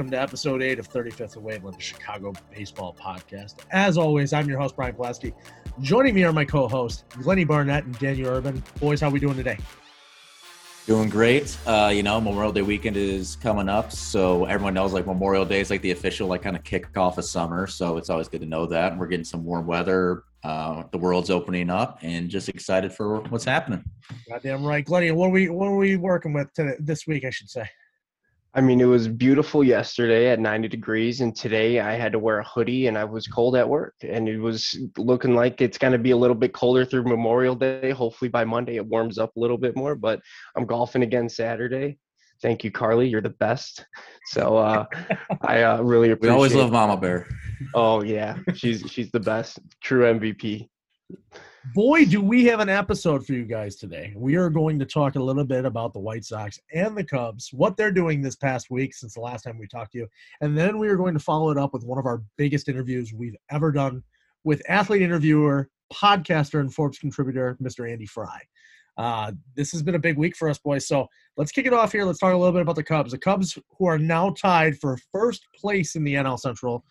welcome to episode eight of 35th and Waveland, the Chicago Baseball Podcast. As always, I'm your host, Brian Pulaski. Joining me are my co-hosts, Glennie Barnett and Daniel Urban. Boys, how we doing today? Doing great. Uh, you know, Memorial Day weekend is coming up, so everyone knows like Memorial Day is like the official like kind of kickoff of summer. So it's always good to know that we're getting some warm weather. Uh, the world's opening up, and just excited for what's happening. Goddamn right, Glennie. What are we what are we working with today, this week? I should say. I mean, it was beautiful yesterday at 90 degrees, and today I had to wear a hoodie and I was cold at work. And it was looking like it's going to be a little bit colder through Memorial Day. Hopefully by Monday it warms up a little bit more, but I'm golfing again Saturday. Thank you, Carly. You're the best. So uh, I uh, really appreciate. We always love Mama Bear. Oh yeah, she's she's the best. True MVP boy, do we have an episode for you guys today. We are going to talk a little bit about the White Sox and the Cubs, what they're doing this past week since the last time we talked to you. And then we are going to follow it up with one of our biggest interviews we've ever done with athlete interviewer, podcaster, and Forbes contributor, Mr. Andy Fry. Uh, this has been a big week for us, boys. So let's kick it off here. Let's talk a little bit about the Cubs. The Cubs, who are now tied for first place in the NL Central,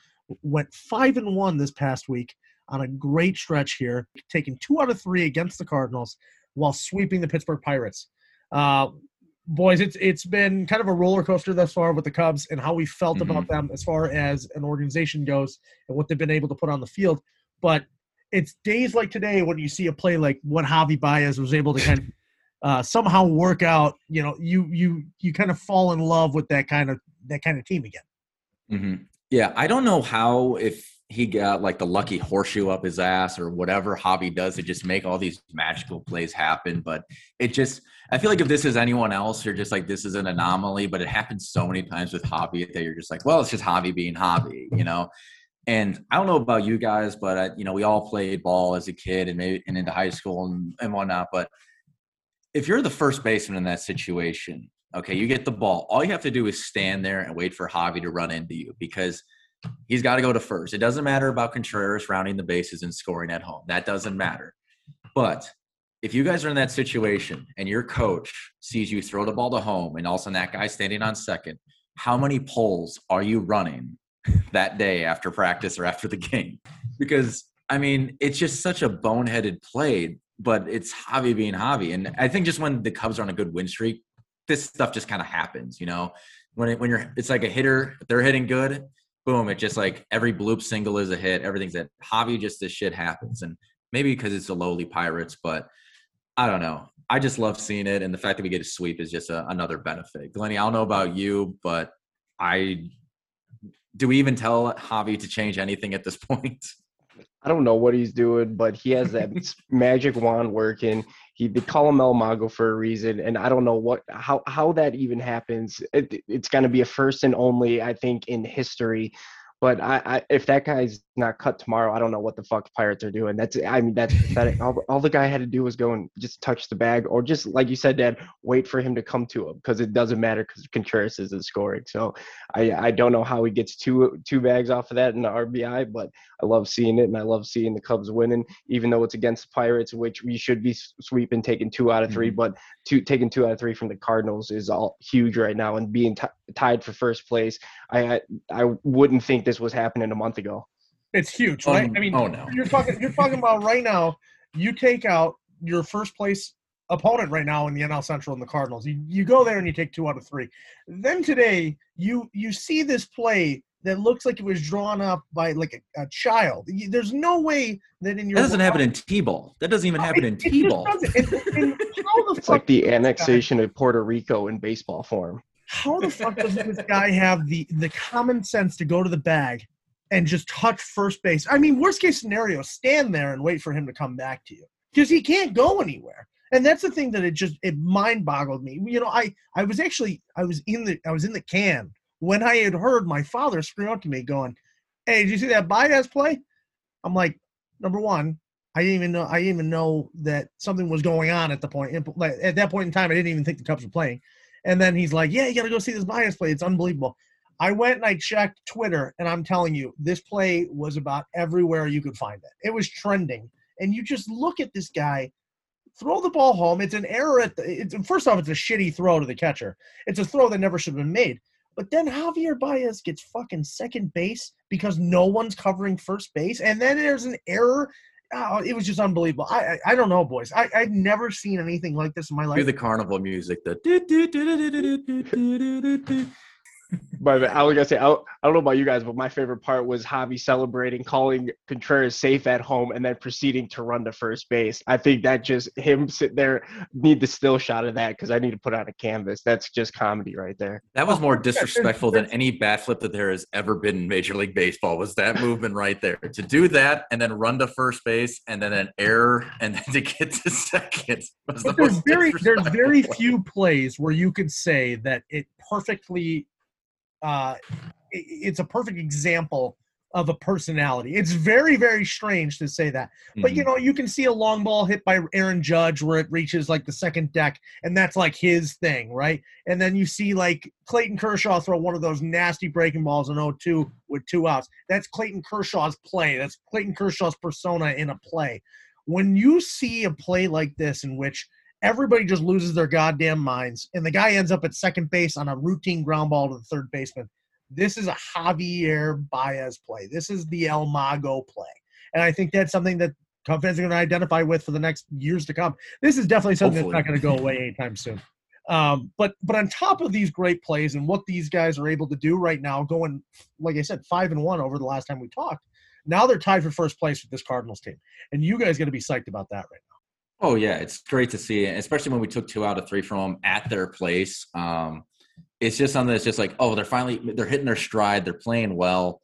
went five and one this past week on a great stretch here, taking two out of three against the Cardinals while sweeping the Pittsburgh Pirates. Uh, boys, it's it's been kind of a roller coaster thus far with the Cubs and how we felt mm-hmm. about them as far as an organization goes and what they've been able to put on the field. But it's days like today when you see a play like what Javi Baez was able to kind of uh, somehow work out. You know, you you you kind of fall in love with that kind of that kind of team again. Mm-hmm. Yeah, I don't know how if he got like the lucky horseshoe up his ass or whatever Javi does to just make all these magical plays happen. But it just, I feel like if this is anyone else, you're just like, this is an anomaly. But it happens so many times with Javi that you're just like, well, it's just Javi being Javi, you know? And I don't know about you guys, but I, you know, we all played ball as a kid and maybe and into high school and, and whatnot. But if you're the first baseman in that situation, okay, you get the ball. All you have to do is stand there and wait for Javi to run into you because – he's got to go to first. It doesn't matter about Contreras rounding the bases and scoring at home. That doesn't matter. But if you guys are in that situation and your coach sees you throw the ball to home and all of a sudden that guy standing on second, how many poles are you running that day after practice or after the game? Because I mean, it's just such a boneheaded play, but it's Javi being Javi. And I think just when the Cubs are on a good win streak, this stuff just kind of happens, you know. When it, when you're, it's like a hitter, they're hitting good boom, it just like every bloop single is a hit. Everything's that Javi just this shit happens. And maybe because it's the lowly pirates, but I don't know. I just love seeing it. And the fact that we get a sweep is just a, another benefit. Glennie, I don't know about you, but I do we even tell Javi to change anything at this point? I don't know what he's doing, but he has that magic wand working. He they call him El Mago for a reason, and I don't know what how how that even happens. It, it's going to be a first and only, I think, in history but I, I, if that guy's not cut tomorrow, I don't know what the fuck Pirates are doing. That's I mean that's pathetic. All, all the guy had to do was go and just touch the bag, or just like you said, Dad, wait for him to come to him because it doesn't matter because Contreras isn't scoring. So I I don't know how he gets two two bags off of that in the RBI, but I love seeing it and I love seeing the Cubs winning, even though it's against the Pirates, which we should be sweeping, taking two out of 3 mm-hmm. But two taking two out of three from the Cardinals is all huge right now, and being t- tied for first place. I, I I wouldn't think this was happening a month ago. It's huge, right? Um, I mean, oh no, you're talking you're talking about right now. You take out your first place opponent right now in the NL Central and the Cardinals. You you go there and you take two out of three. Then today you you see this play that looks like it was drawn up by like a, a child. There's no way that in your that doesn't happen in T-ball. That doesn't even happen in T-ball. it's like the annexation of Puerto Rico in baseball form how the fuck does this guy have the the common sense to go to the bag and just touch first base? I mean, worst case scenario, stand there and wait for him to come back to you because he can't go anywhere. And that's the thing that it just it mind boggled me. You know, I I was actually I was in the I was in the can when I had heard my father scream out to me, going, "Hey, did you see that Baez play?" I'm like, number one, I didn't even know I didn't even know that something was going on at the point. At that point in time, I didn't even think the Cubs were playing. And then he's like, "Yeah, you got to go see this Baez play. It's unbelievable." I went and I checked Twitter, and I'm telling you, this play was about everywhere you could find it. It was trending, and you just look at this guy throw the ball home. It's an error at the. It's, first off, it's a shitty throw to the catcher. It's a throw that never should have been made. But then Javier Baez gets fucking second base because no one's covering first base, and then there's an error. Oh, it was just unbelievable. I I, I don't know, boys. I I've never seen anything like this in my Do life. the carnival music. The but I was gonna say I, I don't know about you guys, but my favorite part was Javi celebrating, calling Contreras safe at home, and then proceeding to run to first base. I think that just him sitting there need the still shot of that because I need to put on a canvas. That's just comedy right there. That was oh, more disrespectful than any bat flip that there has ever been in Major League Baseball. Was that movement right there to do that and then run to first base and then an error and then to get to second was the there's most very there's very play. few plays where you could say that it perfectly uh it's a perfect example of a personality. It's very very strange to say that. But you Mhm. know, you can see a long ball hit by Aaron Judge where it reaches like the second deck, and that's like his thing, right? And then you see like Clayton Kershaw throw one of those nasty breaking balls in 0-2 with two outs. That's Clayton Kershaw's play. That's Clayton Kershaw's persona in a play. When you see a play like this in which everybody just loses their goddamn minds and the guy ends up at second base on a routine ground ball to the third baseman, this is a Javier Baez play. This is the El Mago play. And I think that's something that Cub fans are going to identify with for the next years to come. This is definitely something Hopefully. that's not going to go away anytime soon. Um, but but on top of these great plays and what these guys are able to do right now, going like I said, five and one over the last time we talked. Now they're tied for first place with this Cardinals team, and you guys got to be psyched about that right now. Oh yeah, it's great to see, especially when we took two out of three from them at their place. Um, it's just something that's just like, oh, they're finally they're hitting their stride, they're playing well.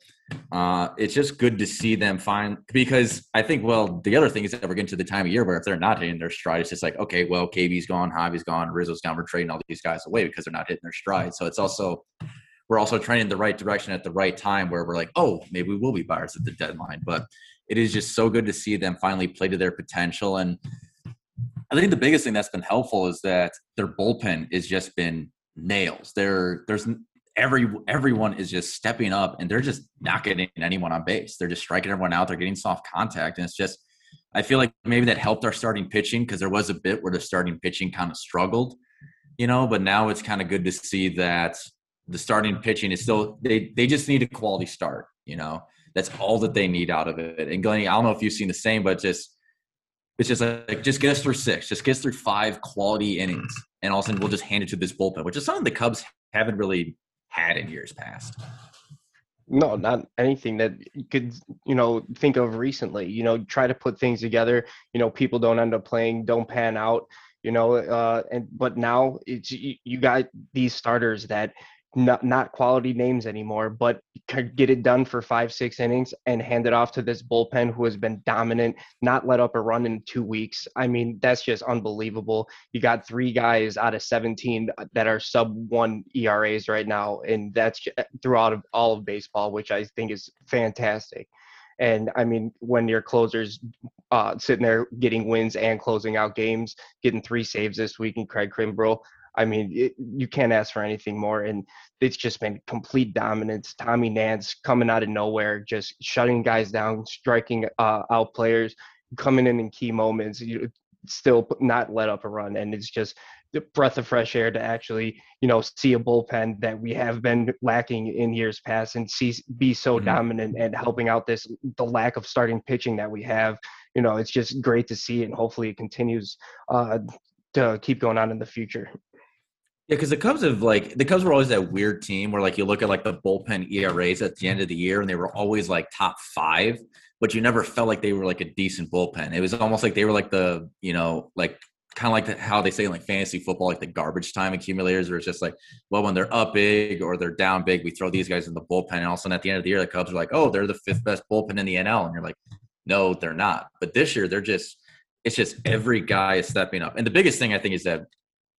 Uh, it's just good to see them find because I think well the other thing is that we're getting to the time of year where if they're not hitting their stride, it's just like okay, well KB's gone, Javi's gone, Rizzo's gone, we're trading all these guys away because they're not hitting their stride. So it's also we're also trending the right direction at the right time where we're like, oh, maybe we will be buyers at the deadline. But it is just so good to see them finally play to their potential. And I think the biggest thing that's been helpful is that their bullpen has just been nails. There, there's every everyone is just stepping up, and they're just not getting anyone on base. They're just striking everyone out. They're getting soft contact, and it's just. I feel like maybe that helped our starting pitching because there was a bit where the starting pitching kind of struggled, you know. But now it's kind of good to see that the starting pitching is still they they just need a quality start, you know. That's all that they need out of it. And Glennie, I don't know if you've seen the same, but just it's just like just get us through six, just get us through five quality innings, and all of a sudden we'll just hand it to this bullpen, which is something the Cubs haven't really had in years past. No, not anything that you could, you know, think of recently. You know, try to put things together. You know, people don't end up playing, don't pan out. You know, uh, and but now it's you, you got these starters that not not quality names anymore, but could get it done for five, six innings and hand it off to this bullpen who has been dominant, not let up a run in two weeks. I mean, that's just unbelievable. You got three guys out of 17 that are sub one ERAs right now, and that's ju- throughout all of baseball, which I think is fantastic. And I mean, when your closers uh, sitting there getting wins and closing out games, getting three saves this week in Craig Kimbrel, I mean, it, you can't ask for anything more. And it's just been complete dominance. Tommy Nance coming out of nowhere, just shutting guys down, striking uh, out players, coming in in key moments. You still not let up a run, and it's just the breath of fresh air to actually, you know, see a bullpen that we have been lacking in years past, and see be so Mhm. dominant and helping out this the lack of starting pitching that we have. You know, it's just great to see, and hopefully it continues uh, to keep going on in the future. Yeah, because the Cubs have like the Cubs were always that weird team where like you look at like the bullpen ERAs at the end of the year and they were always like top five, but you never felt like they were like a decent bullpen. It was almost like they were like the you know like kind of like the, how they say in like fantasy football like the garbage time accumulators where it's just like well when they're up big or they're down big we throw these guys in the bullpen and all of a sudden at the end of the year the Cubs are like oh they're the fifth best bullpen in the NL and you're like no they're not. But this year they're just it's just every guy is stepping up and the biggest thing I think is that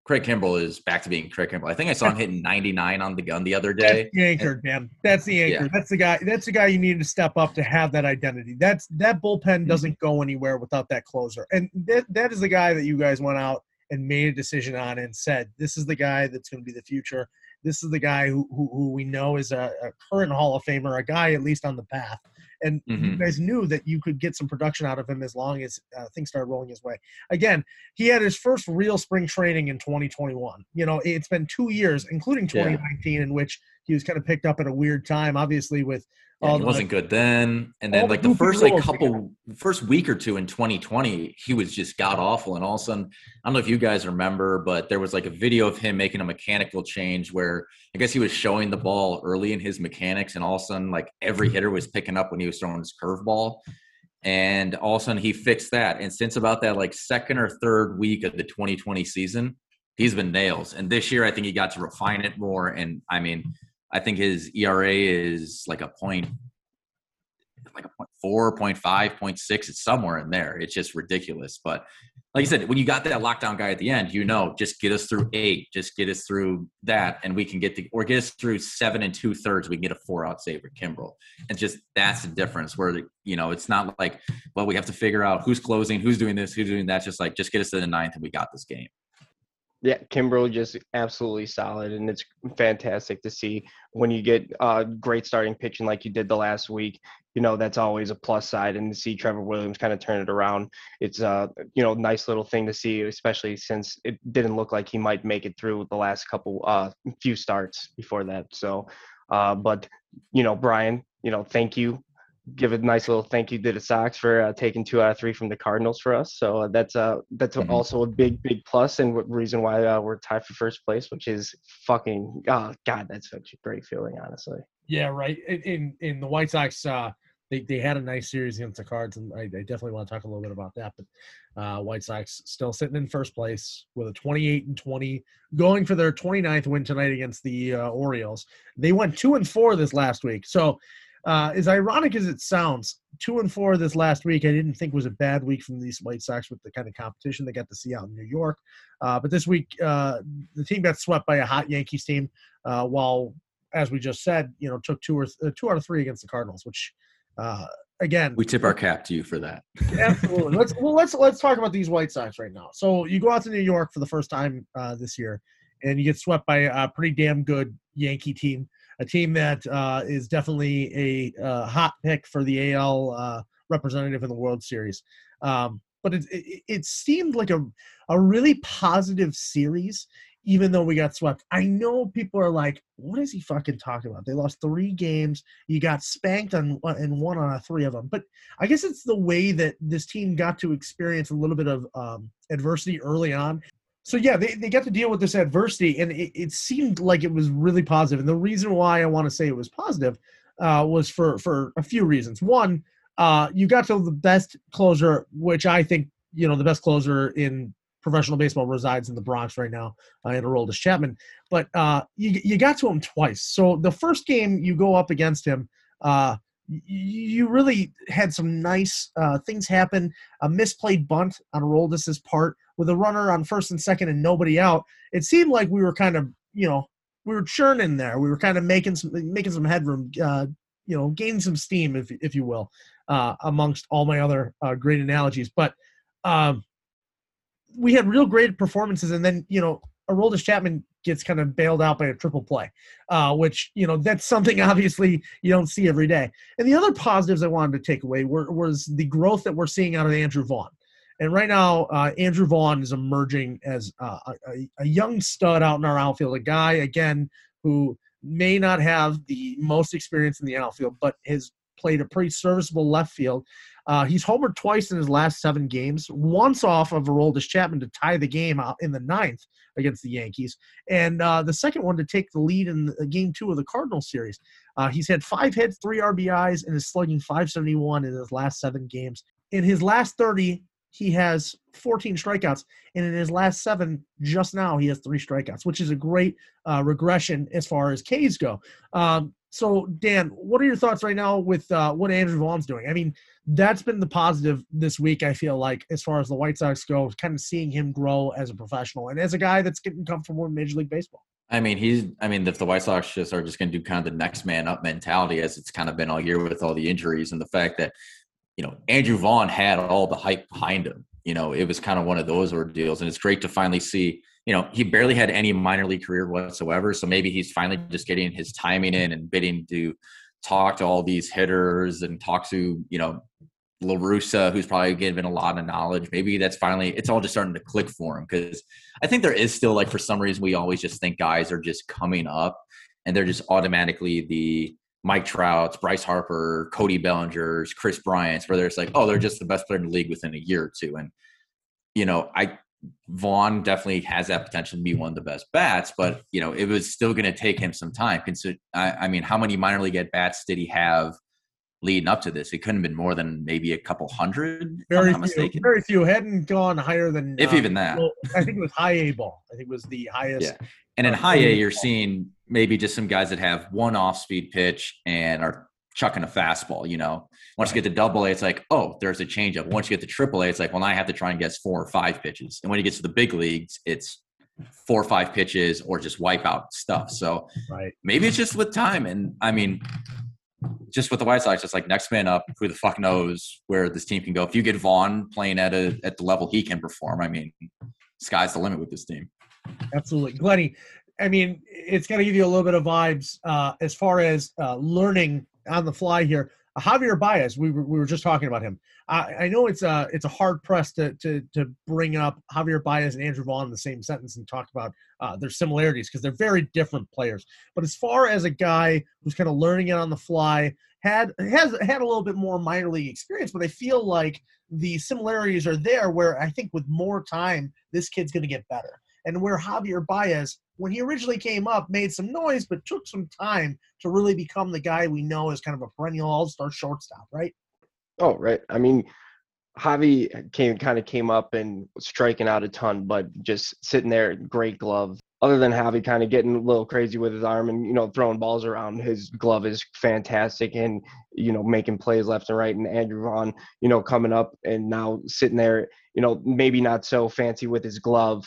Craig Kimbrel is back to being Craig Kimbrel. I think I saw him hitting 99 on the gun the other day. That's the anchor, Dan. That's the anchor. Yeah. That's the guy. That's the guy you need to step up to have that identity. That's that Mm-hmm. bullpen doesn't go anywhere without that closer. And that that is the guy that you guys went out and made a decision on and said, this is the guy that's going to be the future. This is the guy who who, who we know is a, a current Hall of Famer, a guy at least on the path. And you Mhm. guys knew that you could get some production out of him as long as uh, things started rolling his way. Again, he had his first real spring training in 2021. You know, it's been two years, including Yeah. 2019, in which he was kind of picked up at a weird time, obviously with Yeah, all he wasn't good then, and then like the goofy first like couple, first week or two in 2020, he was just god awful, and all of a sudden, I don't know if you guys remember, but there was like a video of him making a mechanical change where I guess he was showing the ball early in his mechanics, and all of a sudden, like every hitter was picking up when he was throwing his curveball, and all of a sudden he fixed that, and since about that like second or third week of the 2020 season, he's been nails, and this year I think he got to refine it more, and I mean. I think his ERA is like a point, like a point four, point five, point six. It's somewhere in there. It's just ridiculous. But like I said, when you got that lockdown guy at the end, you know, just get us through eight, just get us through that, and we can get the or get us through seven and two thirds. We can get a four out save with Kimbrel, and just that's the difference. Where you know, it's not like well, we have to figure out who's closing, who's doing this, who's doing that. Just like just get us to the ninth, and we got this game. Yeah, Kimbrel just absolutely solid, and it's fantastic to see when you get uh, great starting pitching like you did the last week. You know that's always a plus side, and to see Trevor Williams kind of turn it around, it's uh you know nice little thing to see, especially since it didn't look like he might make it through the last couple uh few starts before that. So, uh, but you know Brian, you know thank you give a nice little thank you to the Sox for uh, taking two out of three from the Cardinals for us. So uh, that's uh that's Mhm. also a big big plus and what reason why uh, we're tied for first place, which is fucking oh god, that's such a great feeling, honestly. Yeah, right. In in, in the White Sox, uh, they they had a nice series against the Cards, and I, I definitely want to talk a little bit about that. But uh, White Sox still sitting in first place with a 28 and 20, going for their 29th win tonight against the uh, Orioles. They went two and four this last week. So, uh, as ironic as it sounds, two and four this last week, I didn't think was a bad week from these White Sox with the kind of competition they got to see out in New York. Uh, but this week, uh, the team got swept by a hot Yankees team, uh, while as we just said, you know, took two or th- two out of three against the Cardinals, which uh, again, We tip our cap to you for that. absolutely. Let's well, let's let's talk about these White Sox right now. So you go out to New York for the first time uh, this year, and you get swept by a pretty damn good Yankee team, a team that uh, is definitely a uh, hot pick for the AL uh, representative in the World Series. Um, but it, it it seemed like a a really positive series, even though we got swept. I know people are like, "What is he fucking talking about?" They lost three games. You got spanked on and one on three of them, but I guess it's the way that this team got to experience a little bit of um, adversity early on. So yeah, they, they got to deal with this adversity, and it, it seemed like it was really positive. And the reason why I want to say it was positive uh, was for for a few reasons. One, uh, you got to the best closer, which I think you know the best closer in professional baseball resides in the Bronx right now, uh, in Aroldis Chapman. But uh, you you got to him twice. So the first game you go up against him. Uh, you really had some nice uh, things happen. A misplayed bunt on Aroldis's part with a runner on first and second and nobody out. It seemed like we were kind of, you know, we were churning there. We were kind of making some making some headroom, uh, you know, gaining some steam, if if you will, uh, amongst all my other uh, great analogies. But um, we had real great performances, and then you know, Aroldis Chapman gets kind of bailed out by a triple play, uh, which you know that's something obviously you don't see every day. And the other positives I wanted to take away were was the growth that we're seeing out of Andrew Vaughn. And right now, uh, Andrew Vaughn is emerging as uh, a, a young stud out in our outfield, a guy again who may not have the most experience in the outfield, but has played a pretty serviceable left field. Uh, he's homered twice in his last seven games, once off of Aroldis Chapman to tie the game out in the ninth against the Yankees, and uh, the second one to take the lead in the, game two of the Cardinals series. Uh, he's had five hits, three RBIs, and is slugging 571 in his last seven games. In his last 30, he has 14 strikeouts, and in his last seven, just now, he has three strikeouts, which is a great uh, regression as far as Ks go. Um, so, Dan, what are your thoughts right now with uh, what Andrew Vaughn's doing? I mean, that's been the positive this week. I feel like, as far as the White Sox go, kind of seeing him grow as a professional and as a guy that's getting comfortable in Major League Baseball. I mean, he's. I mean, if the White Sox just are just going to do kind of the next man up mentality, as it's kind of been all year with all the injuries and the fact that, you know, Andrew Vaughn had all the hype behind him. You know, it was kind of one of those ordeals, and it's great to finally see. You know, he barely had any minor league career whatsoever, so maybe he's finally just getting his timing in and bidding to talk to all these hitters and talk to you know La Russa, who's probably given a lot of knowledge. Maybe that's finally it's all just starting to click for him because I think there is still like for some reason we always just think guys are just coming up and they're just automatically the Mike Trouts, Bryce Harper, Cody Bellingers, Kris Bryant's, where it's like, oh, they're just the best player in the league within a year or two. And, you know, I Vaughn definitely has that potential to be one of the best bats, but you know, it was still gonna take him some time. Consider I, I mean, how many minor league at bats did he have leading up to this. It couldn't have been more than maybe a couple hundred. Very few. Mistaken. Very few. Hadn't gone higher than if uh, even that. Well, I think it was high A ball. I think it was the highest. Yeah. And in uh, high A, you're seeing maybe just some guys that have one off speed pitch and are chucking a fastball. You know, once you get to double A, it's like, oh, there's a changeup. Once you get to triple A, it's like, well, now I have to try and guess four or five pitches. And when you get to the big leagues, it's four or five pitches or just wipe out stuff. So right. maybe it's just with time. And I mean, just with the White Sox, it's like next man up. Who the fuck knows where this team can go? If you get Vaughn playing at a at the level he can perform, I mean, sky's the limit with this team. Absolutely, Glennie. I mean, it's going to give you a little bit of vibes uh, as far as uh, learning on the fly here. Javier Baez, we were, we were just talking about him. I, I know it's a it's a hard press to, to to bring up Javier Baez and Andrew Vaughn in the same sentence and talk about uh, their similarities because they're very different players. But as far as a guy who's kind of learning it on the fly, had has had a little bit more minor league experience, but I feel like the similarities are there. Where I think with more time, this kid's going to get better. And where Javier Baez, when he originally came up, made some noise, but took some time to really become the guy we know as kind of a perennial all-star shortstop, right? Oh, right. I mean, Javi came kind of came up and striking out a ton, but just sitting there, great glove. Other than Javi kind of getting a little crazy with his arm and you know throwing balls around, his glove is fantastic and you know making plays left and right. And Andrew Vaughn, you know, coming up and now sitting there, you know, maybe not so fancy with his glove,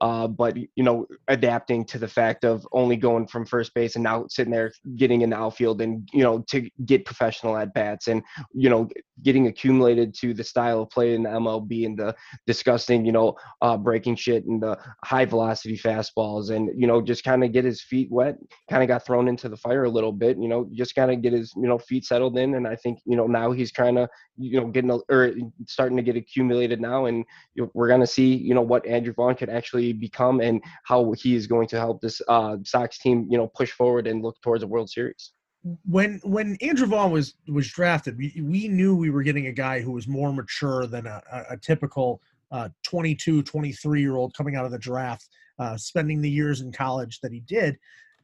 uh, but you know, adapting to the fact of only going from first base and now sitting there getting in the outfield and you know to get professional at bats and you know getting accumulated to the style of play in the MLB and the disgusting you know uh, breaking shit and the high velocity fastballs and you know just kind of get his feet wet. Kind of got thrown into the fire a little bit. You know, just kind of get his you know feet settled in. And I think you know now he's trying to you know getting a, or starting to get accumulated now, and we're gonna see you know what Andrew Vaughn could actually become and how he is going to help this uh, Sox team, you know, push forward and look towards a World Series. When when Andrew Vaughn was was drafted, we, we knew we were getting a guy who was more mature than a, a, a typical uh, 22, 23 year old coming out of the draft, uh, spending the years in college that he did.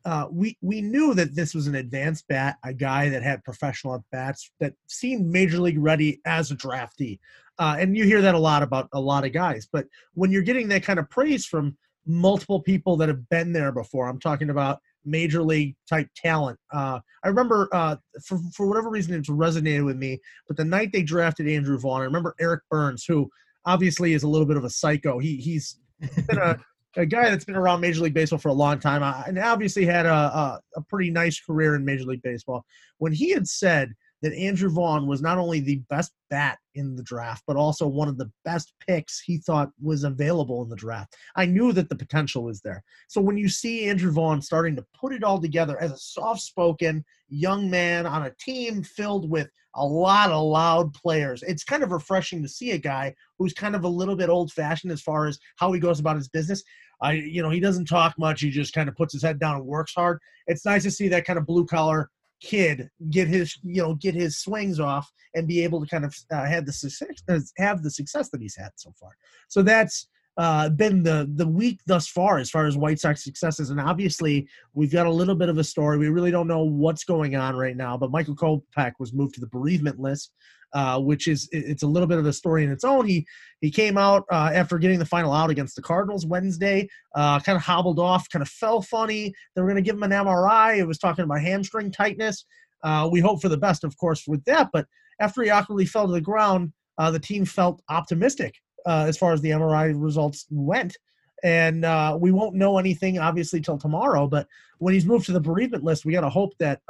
Uh, we we knew that this was an advanced bat, a guy that had professional at bats that seemed major league ready as a draftee. Uh, and you hear that a lot about a lot of guys. But when you're getting that kind of praise from multiple people that have been there before, I'm talking about major league type talent. Uh, I remember uh, for for whatever reason it's resonated with me. But the night they drafted Andrew Vaughn, I remember Eric Byrnes, who obviously is a little bit of a psycho. He he's been a a guy that's been around Major League Baseball for a long time uh, and obviously had a, a, a, pretty nice career in Major League Baseball. When he had said that Andrew Vaughn was not only the best bat in the draft, but also one of the best picks he thought was available in the draft, I knew that the potential was there. So when you see Andrew Vaughn starting to put it all together as a soft spoken young man on a team filled with a lot of loud players. It's kind of refreshing to see a guy who's kind of a little bit old fashioned as far as how he goes about his business. I, you know, he doesn't talk much. He just kind of puts his head down and works hard. It's nice to see that kind of blue collar kid get his, you know, get his swings off and be able to kind of uh, have the success, have the success that he's had so far. So that's uh, been the the week thus far as far as White Sox successes. And obviously, we've got a little bit of a story. We really don't know what's going on right now. But Michael Kopech was moved to the bereavement list, uh, which is it's a little bit of a story in its own. He he came out uh, after getting the final out against the Cardinals Wednesday, uh, kind of hobbled off, kind of fell funny. They were going to give him an MRI. It was talking about hamstring tightness. Uh, we hope for the best, of course, with that. But after he awkwardly fell to the ground, uh, the team felt optimistic uh, as far as the MRI results went. And we won't know anything, obviously, till tomorrow. But when he's moved to the bereavement list, we got to hope that,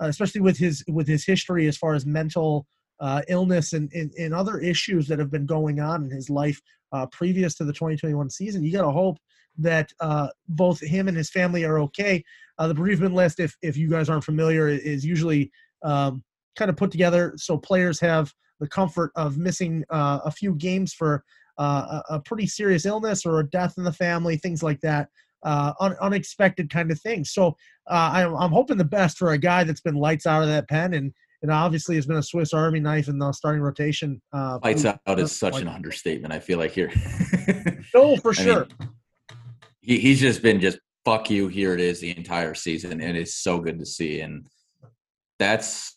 especially with his with his history as far as mental uh, illness and, and, and, other issues that have been going on in his life uh, previous to the 2021 season, you got to hope that uh, both him and his family are okay. Uh, the bereavement list, if if you guys aren't familiar, is usually um, kind of put together so players have the comfort of missing uh, a few games for uh, a, a, pretty serious illness or a death in the family, things like that. Uh, un- unexpected kind of things. So uh, I'm, I'm hoping the best for a guy that's been lights out of that pen and and obviously has been a Swiss Army knife in the starting rotation. Uh, lights out is such an understatement. I feel like here. no, for sure. Mean, he, he's just been just fuck you. Here it is the entire season, and it's so good to see. And that's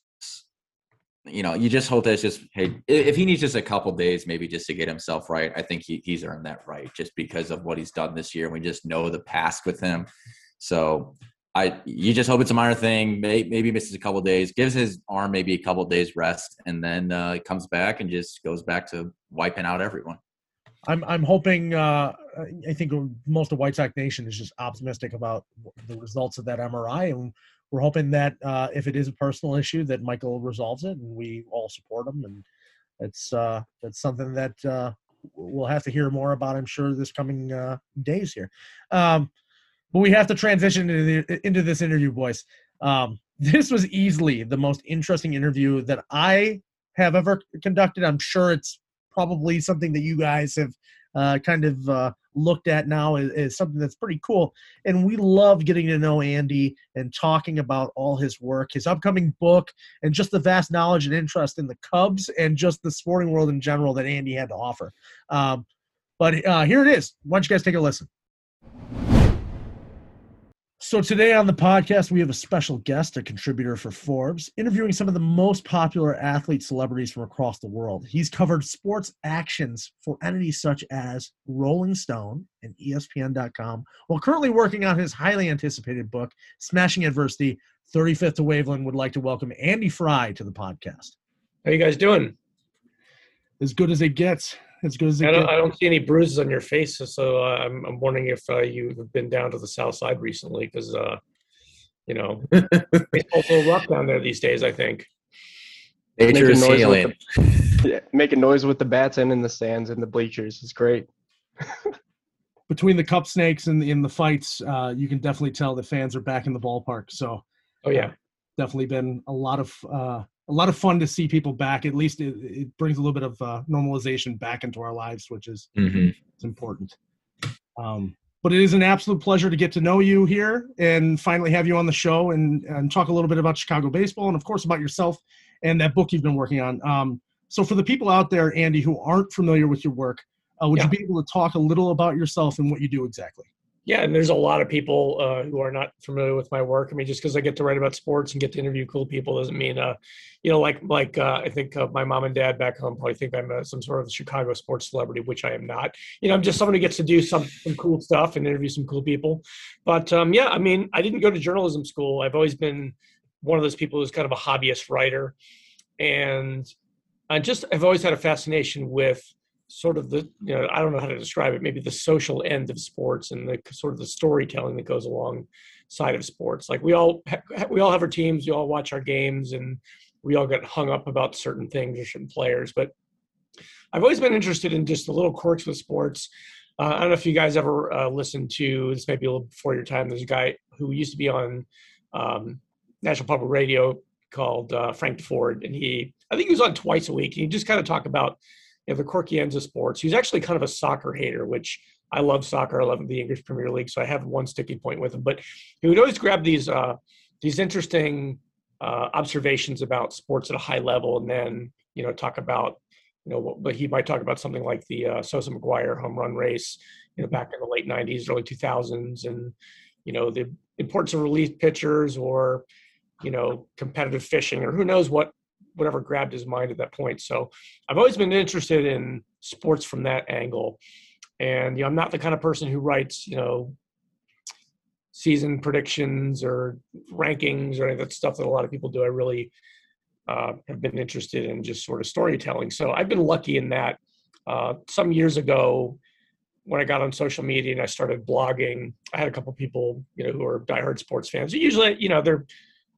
you know, you just hope that's just hey, if he needs just a couple days, maybe just to get himself right. I think he, he's earned that right just because of what he's done this year. We just know the past with him, so I you just hope it's a minor thing. Maybe, maybe misses a couple days, gives his arm maybe a couple days rest, and then uh, comes back and just goes back to wiping out everyone. I'm I'm hoping. Uh, I think most of White Sox Nation is just optimistic about the results of that MRI, and we're hoping that uh, if it is a personal issue, that Michael resolves it, and we all support him. And it's uh, it's something that uh, we'll have to hear more about. I'm sure this coming uh, days here. Um, but we have to transition into, the, into this interview, boys. Um, this was easily the most interesting interview that I have ever conducted. I'm sure it's probably something that you guys have uh, kind of uh, looked at now is, is, something that's pretty cool. And we love getting to know Andy and talking about all his work, his upcoming book, and just the vast knowledge and interest in the Cubs and just the sporting world in general that Andy had to offer. Um, but uh, here it is. Why don't you guys take a listen? So, today on the podcast, we have a special guest, a contributor for Forbes, interviewing some of the most popular athlete celebrities from across the world. He's covered sports actions for entities such as Rolling Stone and ESPN.com, while currently working on his highly anticipated book, Smashing Adversity. 35th to Waveland would like to welcome Andy Fry to the podcast. How you guys doing? As good as it gets as good as it I don't, I don't see any bruises on your face, so uh, I'm, I'm wondering if uh, you've been down to the south side recently because, uh, you know, it's a little rough down there these days. I think. Nature is healing. yeah, making noise with the bats and in the stands and the bleachers is great. Between the cup snakes and in the fights, uh, you can definitely tell the fans are back in the ballpark. So, oh yeah, definitely been a lot of uh, a lot of fun to see people back. At least it, it brings a little bit of uh, normalization back into our lives, which is mm-hmm. it's important. Um, but it is an absolute pleasure to get to know you here and finally have you on the show and, and talk a little bit about Chicago baseball and of course about yourself and that book you've been working on. Um, so for the people out there, Andy, who aren't familiar with your work, uh, would yeah. you be able to talk a little about yourself and what you do exactly? Yeah, and there's a lot of people uh, who are not familiar with my work. I mean, just because I get to write about sports and get to interview cool people doesn't mean, uh, you know, like like uh, I think uh, my mom and dad back home probably think I'm some sort of Chicago sports celebrity, which I am not. You know, I'm just someone who gets to do some, some cool stuff and interview some cool people. But um, yeah, I mean, I didn't go to journalism school. I've always been one of those people who's kind of a hobbyist writer, and I just I've always had a fascination with sort of the you know I don't know how to describe it maybe the social end of sports and the sort of the storytelling that goes along side of sports. Like we all we all have our teams we all watch our games and we all get hung up about certain things or certain players but I've always been interested in just the little quirks with sports. Uh, I don't know if you guys ever uh, listened to this might be a little before your time there's a guy who used to be on um, National Public Radio called uh, Frank Deford and he I think he was on twice a week and he just kind of talk about you the quirky ends of sports. He's actually kind of a soccer hater, which I love soccer. I love the English Premier League, so I have one sticking point with him. But he would always grab these uh, these interesting uh, observations about sports at a high level, and then you know talk about you know, but he might talk about something like the uh, Sosa McGwire home run race, you know, back in the late '90s, early 2000s, and you know the importance of relief pitchers or you know competitive fishing or who knows what whatever grabbed his mind at that point. So I've always been interested in sports from that angle. And you know, I'm not the kind of person who writes, you know, season predictions or rankings or any of that stuff that a lot of people do. I really uh, have been interested in just sort of storytelling. So I've been lucky in that. Uh, some years ago, when I got on social media and I started blogging, I had a couple people, you know, who are diehard sports fans. Usually, you know, they're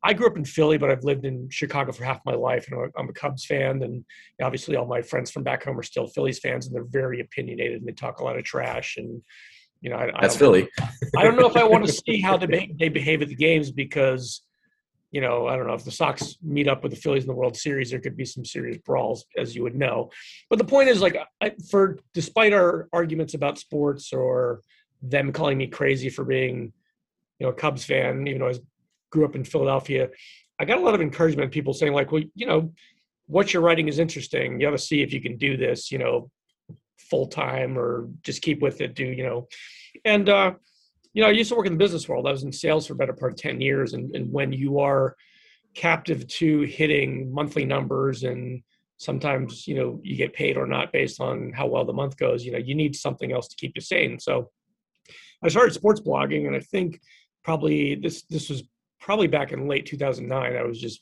I grew up in Philly, but I've lived in Chicago for half my life, and I'm a Cubs fan. And obviously, all my friends from back home are still Phillies fans, and they're very opinionated and they talk a lot of trash. And You know, I, I That's don't- Philly. I don't know if I want to see how they behave, they behave at the games because, you know, I don't know if the Sox meet up with the Phillies in the World Series, there could be some serious brawls, as you would know. But the point is, like, I, for despite our arguments about sports or them calling me crazy for being, you know, a Cubs fan, even though I was, grew up in Philadelphia, I got a lot of encouragement. People saying like, well, you know, what you're writing is interesting. You ought to see if you can do this, you know, full time or just keep with it. Do you know? And uh, you know, I used to work in the business world. I was in sales for a better part of 10 years. And, and when you are captive to hitting monthly numbers and sometimes, you know, you get paid or not based on how well the month goes, you know, you need something else to keep you sane. So I started sports blogging and I think probably this, this was probably back in late 2009. I was just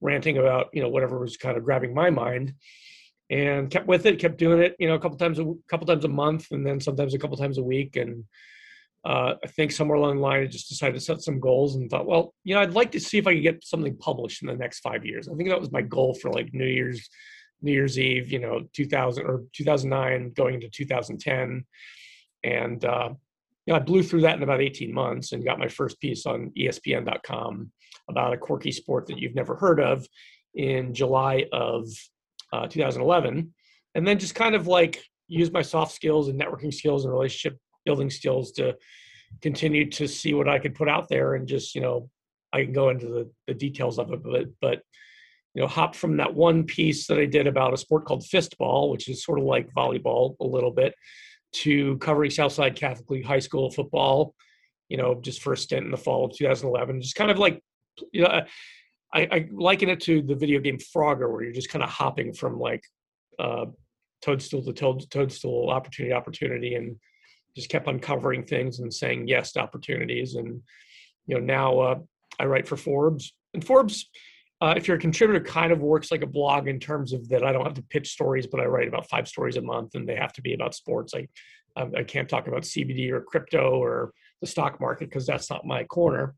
ranting about, you know, whatever was kind of grabbing my mind and kept with it, kept doing it, you know, a couple times, a couple times a month and then sometimes a couple times a week. And, uh, I think somewhere along the line, I just decided to set some goals and thought, well, you know, I'd like to see if I could get something published in the next five years. I think that was my goal for like New Year's, New Year's Eve, you know, 2000 or 2009 going into 2010. And, uh, you know, I blew through that in about 18 months and got my first piece on ESPN.com about a quirky sport that you've never heard of in July of uh, 2011. And then just kind of like use my soft skills and networking skills and relationship building skills to continue to see what I could put out there and just, you know, I can go into the, the details of it, but, but, you know, hop from that one piece that I did about a sport called fistball, which is sort of like volleyball a little bit, to covering Southside Catholic League high school football, you know, just for a stint in the fall of 2011. Just kind of like, you know, I, I liken it to the video game Frogger, where you're just kind of hopping from like uh, toadstool to toad, toadstool, opportunity, opportunity, and just kept uncovering things and saying yes to opportunities. And you know, now uh, I write for Forbes, and Forbes, uh, if you're a contributor, kind of works like a blog in terms of that I don't have to pitch stories, but I write about five stories a month, and they have to be about sports. I um, I can't talk about CBD or crypto or the stock market because that's not my corner.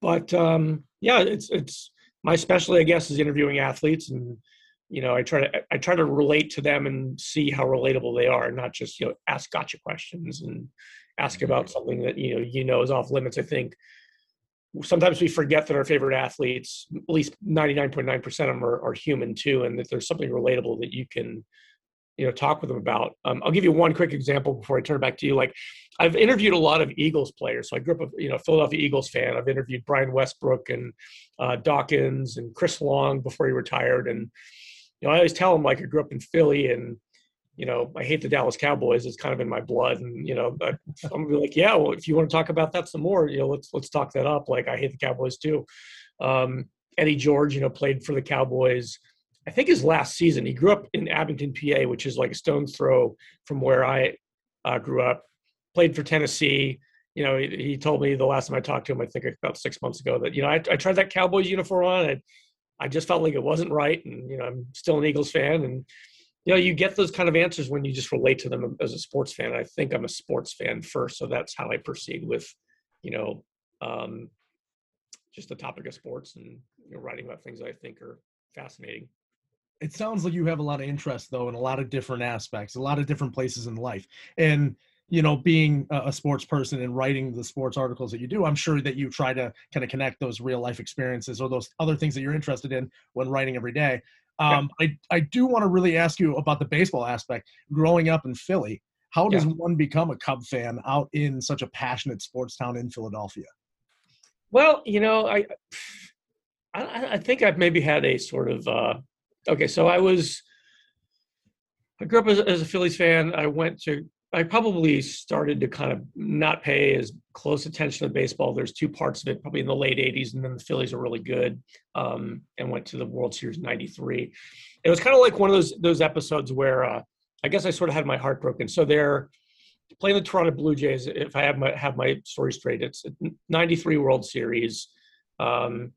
But um, yeah, it's it's my specialty, I guess, is interviewing athletes and you know i try to i try to relate to them and see how relatable they are not just you know ask gotcha questions and ask about something that you know you know is off limits i think sometimes we forget that our favorite athletes at least 99.9% of them are, are human too and that there's something relatable that you can you know talk with them about. Um, i'll give you one quick example before i turn it back to you. Like i've interviewed a lot of eagles players. So i grew up a you know philadelphia eagles fan. I've interviewed brian westbrook and uh, dawkins and chris long before he retired. And you know, I always tell them like I grew up in Philly and, you know, I hate the Dallas Cowboys. It's kind of in my blood. And, you know, I, I'm gonna be like, yeah, well, if you want to talk about that some more, you know, let's, let's talk that up. Like I hate the Cowboys too. Um, Eddie George, you know, played for the Cowboys. I think his last season, he grew up in Abington, PA, which is like a stone's throw from where I uh, grew up, played for Tennessee. You know, he, he, told me the last time I talked to him, I think about six months ago that, you know, I, I tried that Cowboys uniform on and I just felt like it wasn't right. And, you know, I'm still an Eagles fan. And, you know, you get those kind of answers when you just relate to them as a sports fan. I think I'm a sports fan first. So that's how I proceed with, you know, um, just the topic of sports and you know, writing about things I think are fascinating. It sounds like you have a lot of interest, though, in a lot of different aspects, a lot of different places in life. And, you know, being a sports person and writing the sports articles that you do, I'm sure that you try to kind of connect those real life experiences or those other things that you're interested in when writing every day. Um, yeah. I, I do want to really ask you about the baseball aspect. Growing up in Philly, how does yeah. one become a Cub fan out in such a passionate sports town in Philadelphia? Well, you know, I I, I think I've maybe had a sort of uh, okay. So I was I grew up as, as a Phillies fan. I went to I probably started to kind of not pay as close attention to baseball. There's two parts of it, probably in the late 80s, and then the Phillies are really good um, and went to the World Series '93. It was kind of like one of those those episodes where uh, I guess I sort of had my heart broken. So they're playing the Toronto Blue Jays. If I have my have my story straight, it's '93 World Series. Um,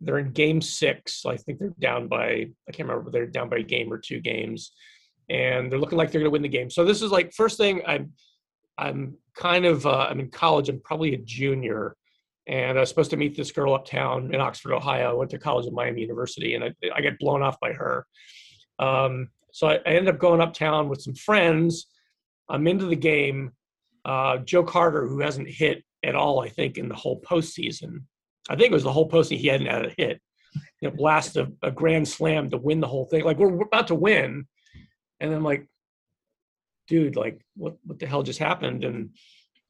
they're in Game Six. I think they're down by I can't remember. They're down by a game or two games and they're looking like they're going to win the game. So this is like first thing I'm I'm kind of uh, I'm in college. I'm probably a junior, and I was supposed to meet this girl uptown in Oxford, Ohio. I went to college at Miami University, and I, I get blown off by her. Um, so I, I ended up going uptown with some friends. I'm into the game. uh, Joe Carter, who hasn't hit at all, I think, in the whole postseason. I think it was the whole postseason he hadn't had a hit. You know, blast a, a grand slam to win the whole thing. Like we're, we're about to win, and then like, dude, like what what the hell just happened? And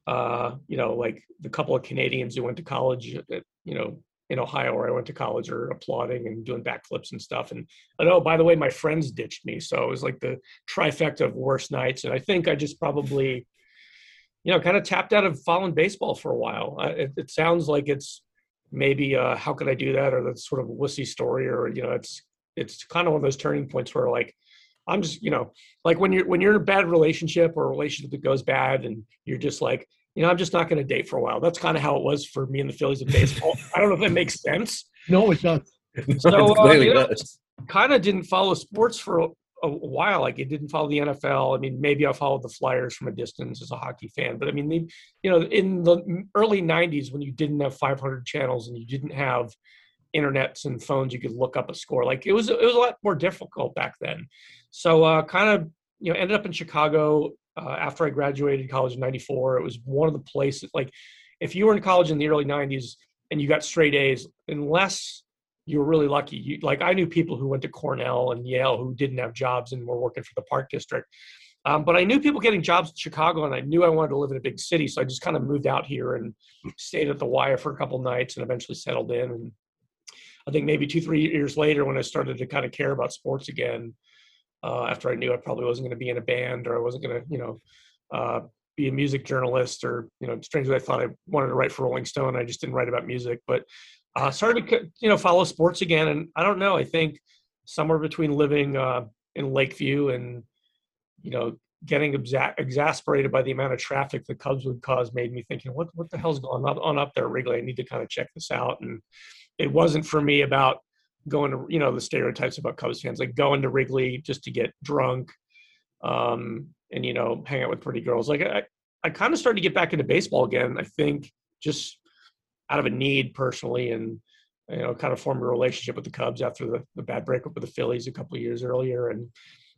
uh, you know, like the couple of Canadians who went to college, at, you know, in Ohio where I went to college are applauding and doing backflips and stuff. And, and oh, by the way, my friends ditched me. So it was like the trifecta of worst nights. And I think I just probably, you know, kind of tapped out of following baseball for a while. It, it, sounds like it's maybe uh, how could I do that, or that's sort of a wussy story, or you know, it's it's kind of one of those turning points where like I'm just you know like when you're when you're in a bad relationship or a relationship that goes bad, and you're just like you know, I'm just not going to date for a while. That's kind of how it was for me and the Phillies in baseball. I don't know if that makes sense. No, it does. So, uh, you know, kind of didn't follow sports for a, a, while. Like it didn't follow the NFL. I mean, maybe I followed the Flyers from a distance as a hockey fan, but I mean, the, you know, in the early '90s when you didn't have 500 channels and you didn't have internets and phones, you could look up a score. Like it was, it was a lot more difficult back then. So, uh, kind of, you know, ended up in Chicago uh, after I graduated college in 94. It was one of the places, like, if you were in college in the early 90s and you got straight A's, unless you were really lucky, you, like, I knew people who went to Cornell and Yale who didn't have jobs and were working for the Park District. Um, but I knew people getting jobs in Chicago, and I knew I wanted to live in a big city, so I just kind of moved out here and stayed at the Wire for a couple nights, and eventually settled in. And I think maybe two, three years later, when I started to kind of care about sports again, uh, after I knew I probably wasn't going to be in a band or I wasn't going to, you know, uh, be a music journalist or, you know, strangely, I thought I wanted to write for Rolling Stone. I just didn't write about music, but uh, started to, you know, follow sports again. And I don't know, I think somewhere between living uh, in Lakeview and, you know, getting exa- exasperated by the amount of traffic the Cubs would cause made me thinking, what, what the hell's going on up there, Wrigley? I need to kind of check this out. And it wasn't for me about going to you know the stereotypes about Cubs fans like going to Wrigley just to get drunk um, and you know hang out with pretty girls. Like I, I kind of started to get back into baseball again. I think just out of a need personally, and you know kind of formed a relationship with the Cubs after the, the bad breakup with the Phillies a couple of years earlier. And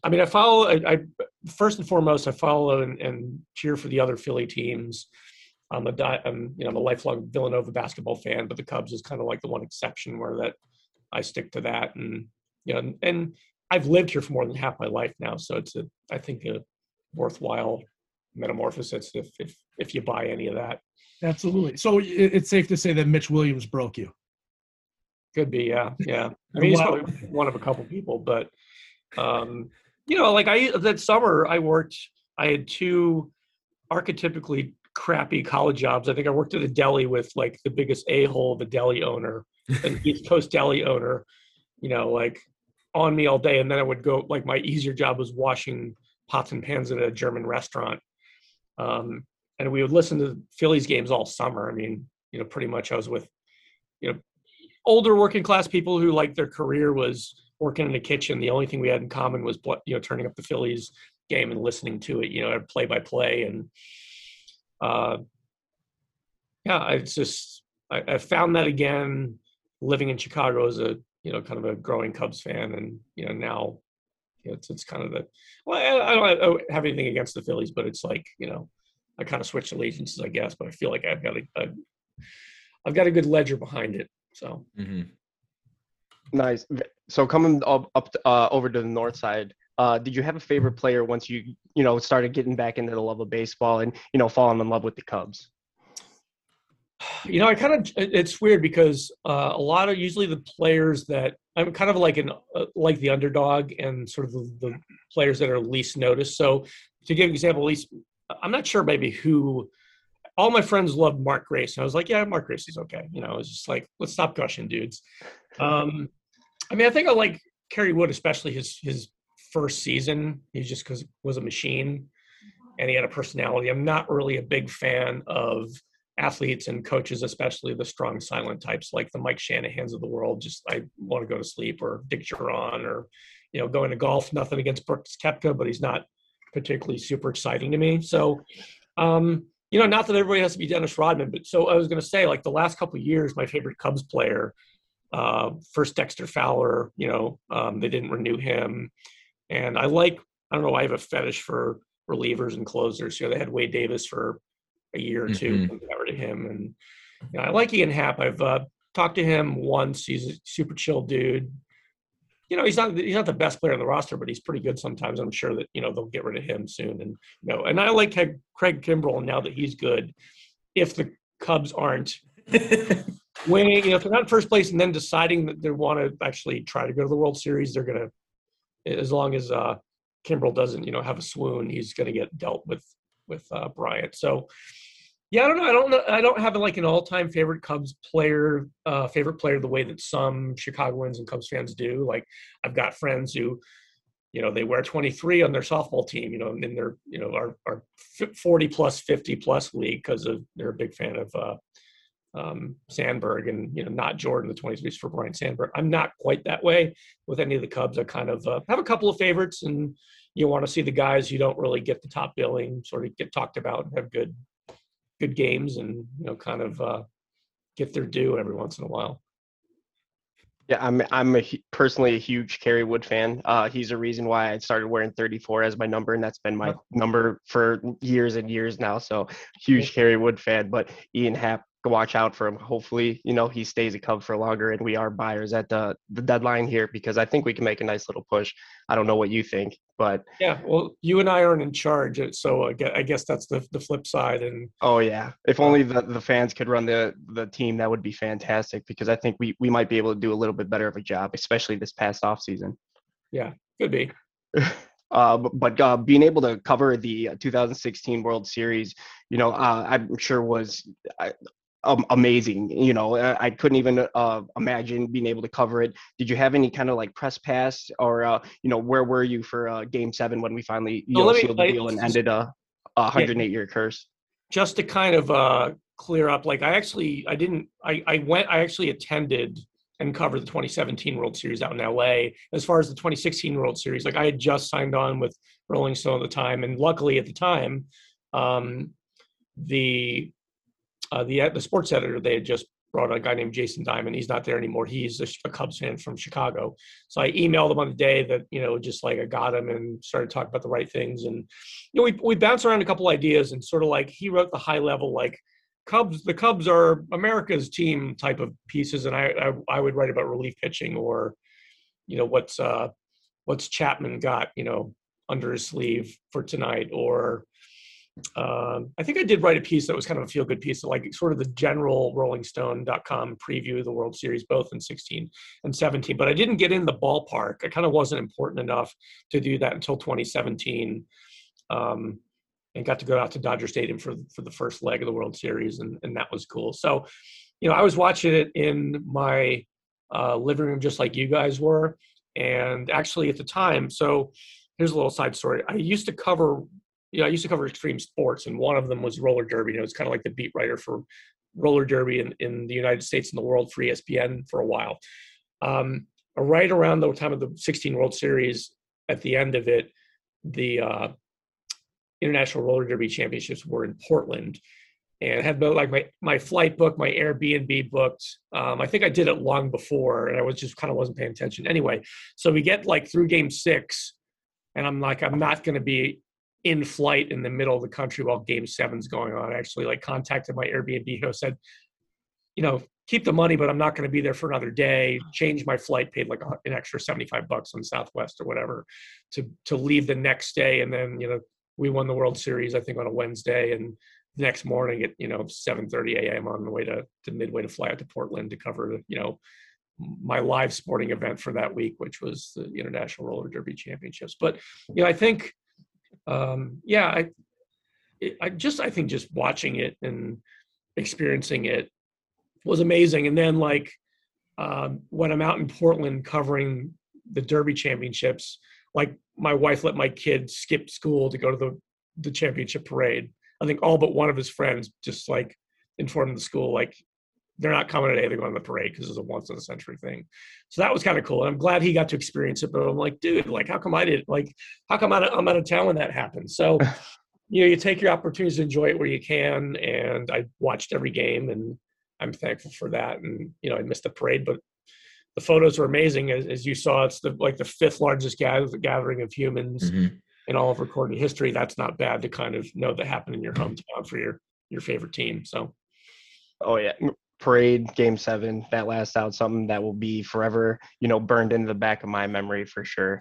I mean, I follow. I, I first and foremost, I follow and, and cheer for the other Philly teams. I'm a, I'm, you know, I'm a lifelong Villanova basketball fan, but the Cubs is kind of like the one exception where that I stick to that. And you know, and I've lived here for more than half my life now, so it's a I think a worthwhile metamorphosis if if if you buy any of that. Absolutely. So it's safe to say that Mitch Williams broke you. Could be, yeah, yeah. I mean, he's probably one of a couple people, but um, you know, like I that summer I worked. I had two archetypically crappy college jobs. I think I worked at a deli with like the biggest a hole of a deli owner an East Coast deli owner, you know, like on me all day. And then I would go, like, my easier job was washing pots and pans at a German restaurant. Um, and we would listen to Phillies games all summer. I mean, you know, pretty much I was with, you know, older working class people who like their career was working in the kitchen. The only thing we had in common was, you know, turning up the Phillies game and listening to it, you know, play by play. And, uh, yeah, it's just, I, I found that again living in Chicago as a you know kind of a growing Cubs fan, and you know now you know, it's it's kind of the well I, I don't have anything against the Phillies, but it's like you know I kind of switched allegiances, I guess, but I feel like I've got a, a I've got a good ledger behind it. So mm-hmm. nice. So coming up, up to, uh, over to the north side, uh, did you have a favorite player once you you know started getting back into the love of baseball and you know falling in love with the Cubs? you know, I kind of it's weird because uh, a lot of usually the players that I'm kind of like an uh, like the underdog and sort of the, the, players that are least noticed. So to give an example, at least I'm not sure maybe who. All my friends loved Mark Grace, and I was like, yeah, Mark Grace is okay. You know, it's just like let's stop gushing, dudes. Um, I mean, I think I like Kerry Wood, especially his his first season. he just because was a machine, and he had a personality. I'm not really a big fan of athletes and coaches, especially the strong silent types like the Mike Shanahans of the world, just I want to go to sleep, or Dick Jauron, or you know, going to golf. Nothing against Brooks Koepka, but he's not particularly super exciting to me. So, um, you know, not that everybody has to be Dennis Rodman, but so I was going to say, like the last couple years, my favorite Cubs player, uh, first Dexter Fowler. You know, um, they didn't renew him, and I like. I don't know. I have a fetish for relievers and closers. You know, they had Wade Davis for a year or 2 Mhm. when we got rid of him. And you know, I like Ian Happ. I've uh, talked to him once. He's a super chill dude. You know, he's not he's not the best player on the roster, but he's pretty good sometimes. I'm sure that you know they'll get rid of him soon. And you know, and I like Craig, Kimbrel now that he's good. If the Cubs aren't winning, you know, if they're not in first place and then deciding that they want to actually try to go to the World Series, they're gonna, as long as uh, Kimbrel doesn't, you know, have a swoon, he's gonna get dealt with with uh, Bryant. So, yeah, I don't know. I don't know. I don't have like an all-time favorite Cubs player, uh, favorite player the way that some Chicagoans and Cubs fans do. Like, I've got friends who, you know, they wear 23 on their softball team, you know, and in their, you know, our, our 40 plus, 50 plus league because of they're a big fan of uh, um, Sandberg and you know not Jordan. The 23s for Ryne Sandberg. I'm not quite that way with any of the Cubs. I kind of uh, have a couple of favorites, and you want to see the guys who don't really get the top billing sort of get talked about and have good good games, and you know kind of uh, get their due every once in a while. Yeah, I'm I'm a, personally a huge Kerry Wood fan. Uh, he's a reason why I started wearing 34 as my number, and that's been my number for years and years now. So huge Kerry Wood fan. But Ian Happ, watch out for him. Hopefully, you know he stays a Cub for longer, and we are buyers at the the deadline here because I think we can make a nice little push. I don't know what you think, but Yeah, well, you and I aren't in charge, uh, so I guess, that's the the flip side. And oh yeah, if only the, the fans could run the the team, that would be fantastic because I think we we might be able to do a little bit better of a job, especially this past off season. Yeah, could be. uh, but, uh, being able to cover the uh, 2016 World Series, you know, uh, I'm sure was um, amazing. You know, I, I couldn't even uh, imagine being able to cover it. Did you have any kind of like press pass, or uh, you know, where were you for uh, Game Seven when we finally you Well, know, me- sealed the deal and ended a, a 108 year curse? just to kind of uh, clear up, like I actually, I didn't, I, I went, I actually attended and covered the 2017 World Series out in LA. As far as the 2016 World Series, like I had just signed on with Rolling Stone at the time, and luckily at the time, um, the uh, the the sports editor they had just brought a guy named Jason Diamond. He's not there anymore. He's a, a Cubs fan from Chicago. So I emailed him on the day that you know, just like I got him and started talking about the right things. And you know, we we bounced around a couple ideas and sort of like he wrote the high level like Cubs. The Cubs are America's team type of pieces, and I I, I would write about relief pitching or you know what's uh what's Chapman got you know under his sleeve for tonight or um, I think I did write a piece that was kind of a feel good piece, like sort of the general RollingStone.com preview of the World Series, both in 16 and 17. But I didn't get in the ballpark. It kind of wasn't important enough to do that until 2017. Um, and got to go out to Dodger Stadium for for the first leg of the World Series, and, and that was cool. So, you know, I was watching it in my uh, living room just like you guys were, and actually at the time. So, here's a little side story. I used to cover you know, I used to cover extreme sports, and one of them was roller derby. You know, it's kind of like the beat writer for roller derby in, in the United States and the world for ESPN for a while. Um, right around the time of the 16 World Series, at the end of it, the uh, International Roller Derby Championships were in Portland, and had like my my flight booked, my Airbnb booked. Um, I think I did it long before, and I was just kind of wasn't paying attention. Anyway, so we get like through Game Six, and I'm like, I'm not going to be in flight in the middle of the country while game seven's going on. I actually like contacted my Airbnb host, said, you know, keep the money, but I'm not going to be there for another day. Change my flight, paid like an extra 75 bucks on Southwest or whatever to, to leave the next day. And then, you know, we won the World Series, I think on a Wednesday and the next morning at, you know, 7.30 a.m. on the way to, to Midway to fly out to Portland to cover, you know, my live sporting event for that week, which was the International Roller Derby Championships. But, you know, I think, um, yeah, I, it, I just, I think just watching it and experiencing it was amazing. And then like um, when I'm out in Portland covering the Derby Championships, like my wife let my kid skip school to go to the the championship parade. I think all but one of his friends just like informed the school like they're not coming today. They're going to the parade because it's a once in a century thing. So that was kind of cool. And I'm glad he got to experience it. But I'm like, dude, like, how come I did? Like, how come I'm out of town when that happened? So, you know, you take your opportunities to enjoy it where you can. And I watched every game, and I'm thankful for that. And you know, I missed the parade, but the photos were amazing. As, as you saw, it's the like the fifth largest gather, gathering of humans Mhm. in all of recorded history. That's not bad to kind of know that happened in your hometown for your your favorite team. So, oh yeah, parade game seven that last out something that will be forever you know burned into the back of my memory for sure.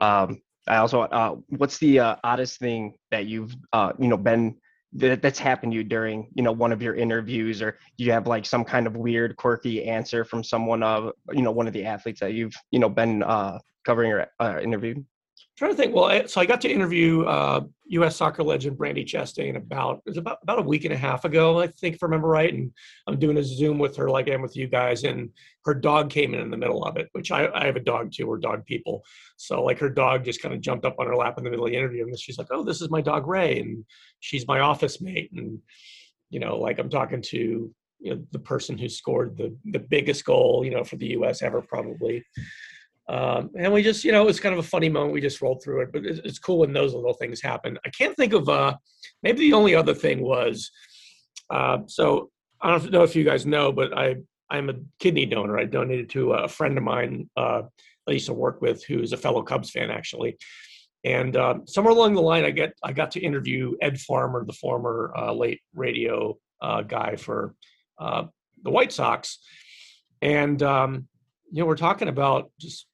Um i also uh what's the uh, oddest thing that you've uh you know been that, that's happened to you during you know one of your interviews or you have like some kind of weird quirky answer from someone of you know one of the athletes that you've you know been uh covering or uh, interviewed trying to think. Well, so I got to interview uh, U.S. soccer legend Brandi Chastain about it was about about a week and a half ago, I think, if I remember right. And I'm doing a Zoom with her, like I am with you guys, and her dog came in in the middle of it. Which I, I have a dog too. We're dog people, so like her dog just kind of jumped up on her lap in the middle of the interview, and she's like, "Oh, this is my dog Ray, and she's my office mate." And you know, like I'm talking to you know the person who scored the the biggest goal, you know, for the U.S. ever, probably. Um, and we just, you know, it was kind of a funny moment. We just rolled through it, but it's, it's cool when those little things happen. I can't think of, uh, maybe the only other thing was, uh, so I don't know if you guys know, but I, I'm a kidney donor. I donated to a friend of mine uh, I used to work with, who's a fellow Cubs fan, actually. And uh, somewhere along the line, I get I got to interview Ed Farmer, the former uh, late radio uh, guy for uh, the White Sox, and um, you know we're talking about just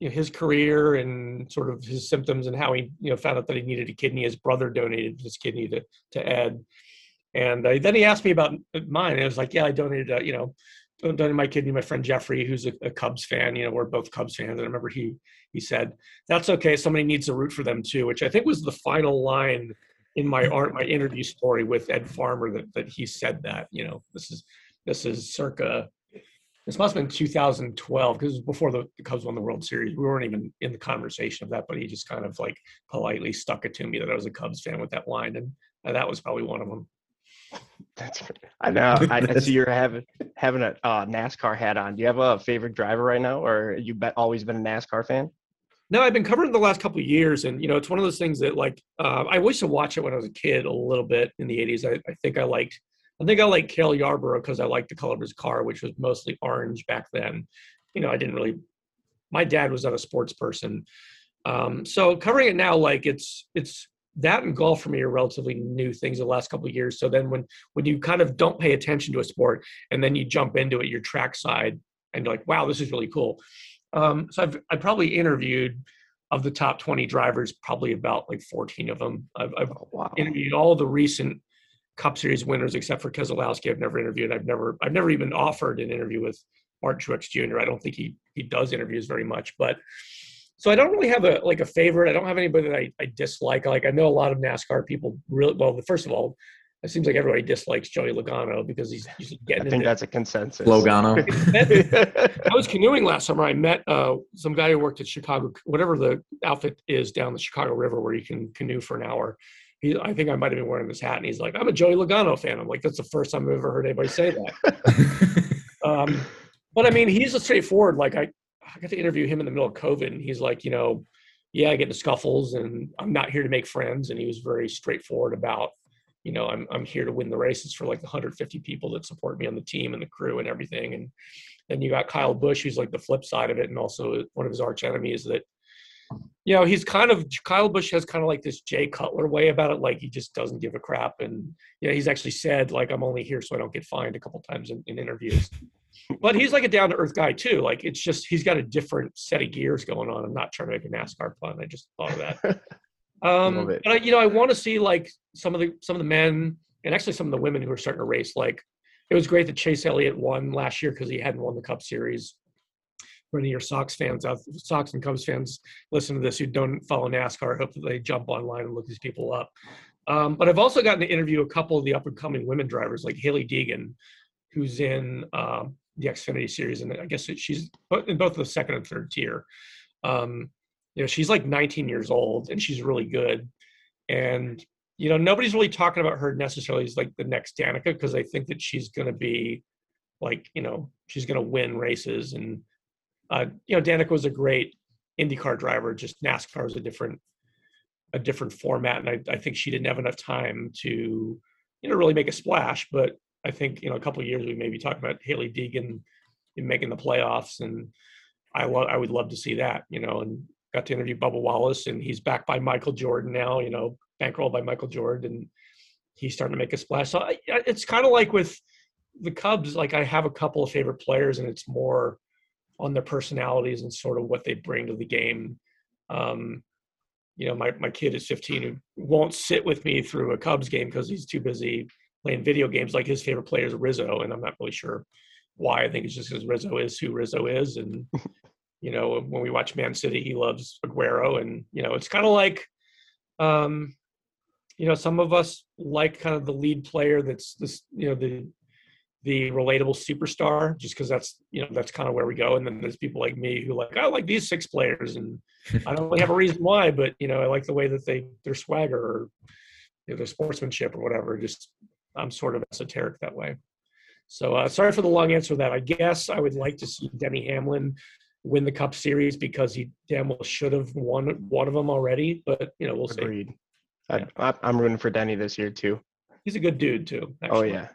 you know, his career and sort of his symptoms and how he you know found out that he needed a kidney. His brother donated his kidney to to Ed, and uh, then he asked me about mine. And I was like, yeah, I donated uh, you know donated my kidney. My friend Jeffrey, who's a, a, Cubs fan, you know, we're both Cubs fans. And I remember he he said that's okay. Somebody needs to root for them too, which I think was the final line in my art my interview story with Ed Farmer that that he said that you know this is this is circa this must have been 2012 because it was before the, the, Cubs won the World Series. We weren't even in the conversation of that, but he just kind of like politely stuck it to me that I was a Cubs fan with that line, and, and that was probably one of them. That's I know. I, I see you're having having a uh, NASCAR hat on. Do you have a favorite driver right now, or you bet always been a NASCAR fan? No, I've been covering the last couple of years, and you know, it's one of those things that like uh, I used to watch it when I was a kid a little bit in the '80s. I, I think I liked I think I like Cale Yarborough because I like the color of his car, which was mostly orange back then. You know, I didn't really. My dad was not a sports person, um, so covering it now, like it's it's that and golf for me are relatively new things the last couple of years. So then when when you kind of don't pay attention to a sport and then you jump into it, your track side, and you're like, wow, this is really cool. Um, so I've I probably interviewed of the top 20 drivers, probably about like 14 of them. I've, I've oh, wow. interviewed all the recent Cup Series winners, except for Keselowski. I've never interviewed. I've never, I've never even offered an interview with Martin Truex Jr. I don't think he he does interviews very much, but so I don't really have a like a favorite. I don't have anybody that I, I dislike. Like I know a lot of NASCAR people really well. First of all, it seems like everybody dislikes Joey Logano because he's, he's getting. I think that's a consensus. Logano. I was canoeing last summer. I met uh, some guy who worked at Chicago, whatever the outfit is down the Chicago River, where you can canoe for an hour he, I think I might have been wearing this hat, and he's like, "I'm a Joey Logano fan." I'm like, "That's the first time I've ever heard anybody say that." um, but I mean, he's a straightforward. Like I, I got to interview him in the middle of COVID, and he's like, you know, yeah, I get into scuffles, and I'm not here to make friends. And he was very straightforward about, you know, I'm I'm here to win the races for like the 150 people that support me on the team and the crew and everything. And then you got Kyle Busch, who's like the flip side of it, and also one of his arch enemies that you know, he's kind of Kyle Busch has kind of like this Jay Cutler way about it, like he just doesn't give a crap. And you know, he's actually said like I'm only here so I don't get fined a couple times in, in interviews. but he's like a down to earth guy too. Like it's just he's got a different set of gears going on. I'm not trying to make a NASCAR pun. I just thought of that. um, but I, you know, I want to see like some of the some of the men and actually some of the women who are starting to race. Like it was great that Chase Elliott won last year because he hadn't won the Cup Series for any of your Sox fans out, Sox and Cubs fans listen to this who don't follow NASCAR, I hope that they jump online and look these people up. Um, but I've also gotten to interview a couple of the up and coming women drivers, like Hailie Deegan, who's in um, the Xfinity series, and I guess she's in both the second and third tier. Um, you know, she's like 19 years old, and she's really good. And you know, nobody's really talking about her necessarily as like the next Danica because I think that she's going to be like, you know, she's going to win races and uh, you know, Danica was a great IndyCar driver. Just NASCAR is a different a different format, and I, I think she didn't have enough time to you know really make a splash. But I think you know a couple of years we may be talking about Hailie Deegan in making the playoffs, and I love I would love to see that. You know, and got to interview Bubba Wallace, and he's backed by Michael Jordan now. You know, bankrolled by Michael Jordan, and he's starting to make a splash. So I, it's kind of like with the Cubs. Like I have a couple of favorite players, and it's more on their personalities and sort of what they bring to the game. Um, you know, my, my kid is 15 who won't sit with me through a Cubs game because he's too busy playing video games. Like his favorite player is Rizzo, and I'm not really sure why. I think it's just because Rizzo is who Rizzo is, and you know, when we watch Man City, he loves Aguero, and you know, it's kind of like, um, you know, some of us like kind of the lead player that's this, you know, the the relatable superstar just because that's you know that's kind of where we go. And then there's people like me who like i like these six players and i don't really have a reason why but you know i like the way that they their swagger or you know, their sportsmanship or whatever. Just i'm sort of esoteric that way. So uh, sorry for the long answer to that. I guess i would like to see denny hamlin win the cup series because he damn well should have won one of them already but you know we'll Agreed. see I, I, I'm rooting for Denny this year too. he's a good dude too Oh yeah,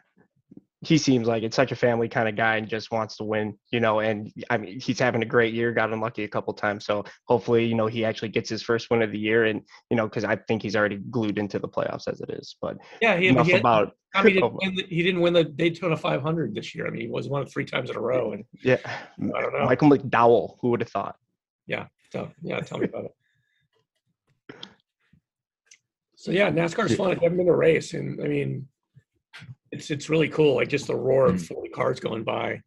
he seems like it's such a family kind of guy and just wants to win, you know. And I mean, he's having a great year. Got unlucky a couple times, so hopefully, you know, he actually gets his first win of the year. And you know, because I think he's already glued into the playoffs as it is. But yeah he, enough he had- about I mean, he Oh, didn't, win the, he didn't win the Daytona 500 this year. I mean, he was won it three times in a row, and yeah, I don't know. Michael McDowell. Who would have thought? Yeah. So yeah, tell me about it. So yeah, NASCAR's fun. I haven't been to a race, and I mean, it's it's really cool. Like just the roar of 40 cars going by.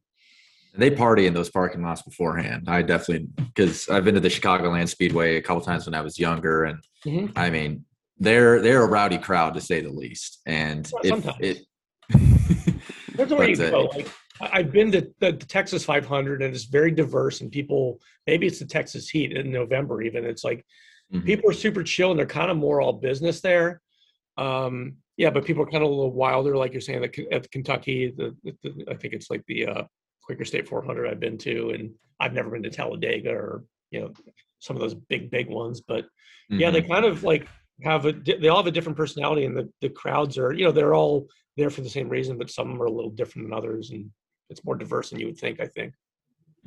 They party in those parking lots beforehand. I definitely because I've been to the Chicagoland Speedway a couple times when I was younger, and Mhm. I mean they're they're a rowdy crowd to say the least. And Well, if sometimes. it, There's a way you uh, go. Like I've been to the, the Texas 500, and it's very diverse. And people, maybe it's the Texas Heat in November. Even it's like Mhm. people are super chill, and they're kind of more all business there. Um, yeah, but people are kind of a little wilder, like you're saying. At, at Kentucky, the, the, I think it's like the uh, Quaker State 400 I've been to, and I've never been to Talladega or you know some of those big big ones. But yeah, they Mhm. kind of like have a they all have a different personality, and the the crowds are you know they're all there for the same reason, but some are a little different than others, and it's more diverse than you would think. I think.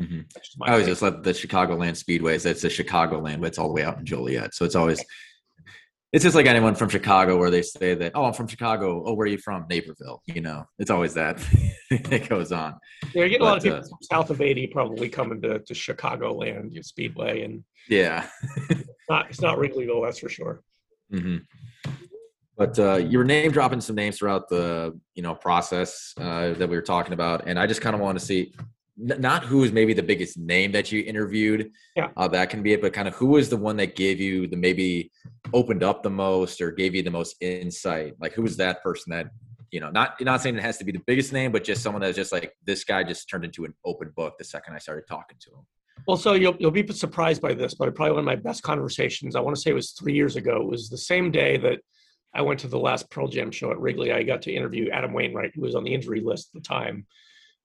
Mhm. That's my I always just love the Chicagoland Speedways. It's the Chicagoland, but it's all the way out in Joliet. So it's always it's just like anyone from Chicago where they say that, oh, I'm from Chicago. Oh, where are you from? Naperville. You know, it's always that that goes on. Yeah, you get a lot of people uh, from south of 80 probably coming to, to Chicagoland you know, Speedway, and Yeah. not it's not Wrigleyville, that's for sure. hmm But uh, you were name dropping some names throughout the you know process uh, that we were talking about, and I just kind of want to see not who is maybe the biggest name that you interviewed. Yeah. uh, that can be it, but kind of who was the one that gave you the maybe opened up the most or gave you the most insight. Like who was that person that you know not not saying it has to be the biggest name, but just someone that's just like this guy just turned into an open book the second I started talking to him. Well, so you'll you'll be surprised by this, but probably one of my best conversations. I want to say it was three years ago. It was the same day that I went to the last Pearl Jam show at Wrigley. I got to interview Adam Wainwright, who was on the injury list at the time.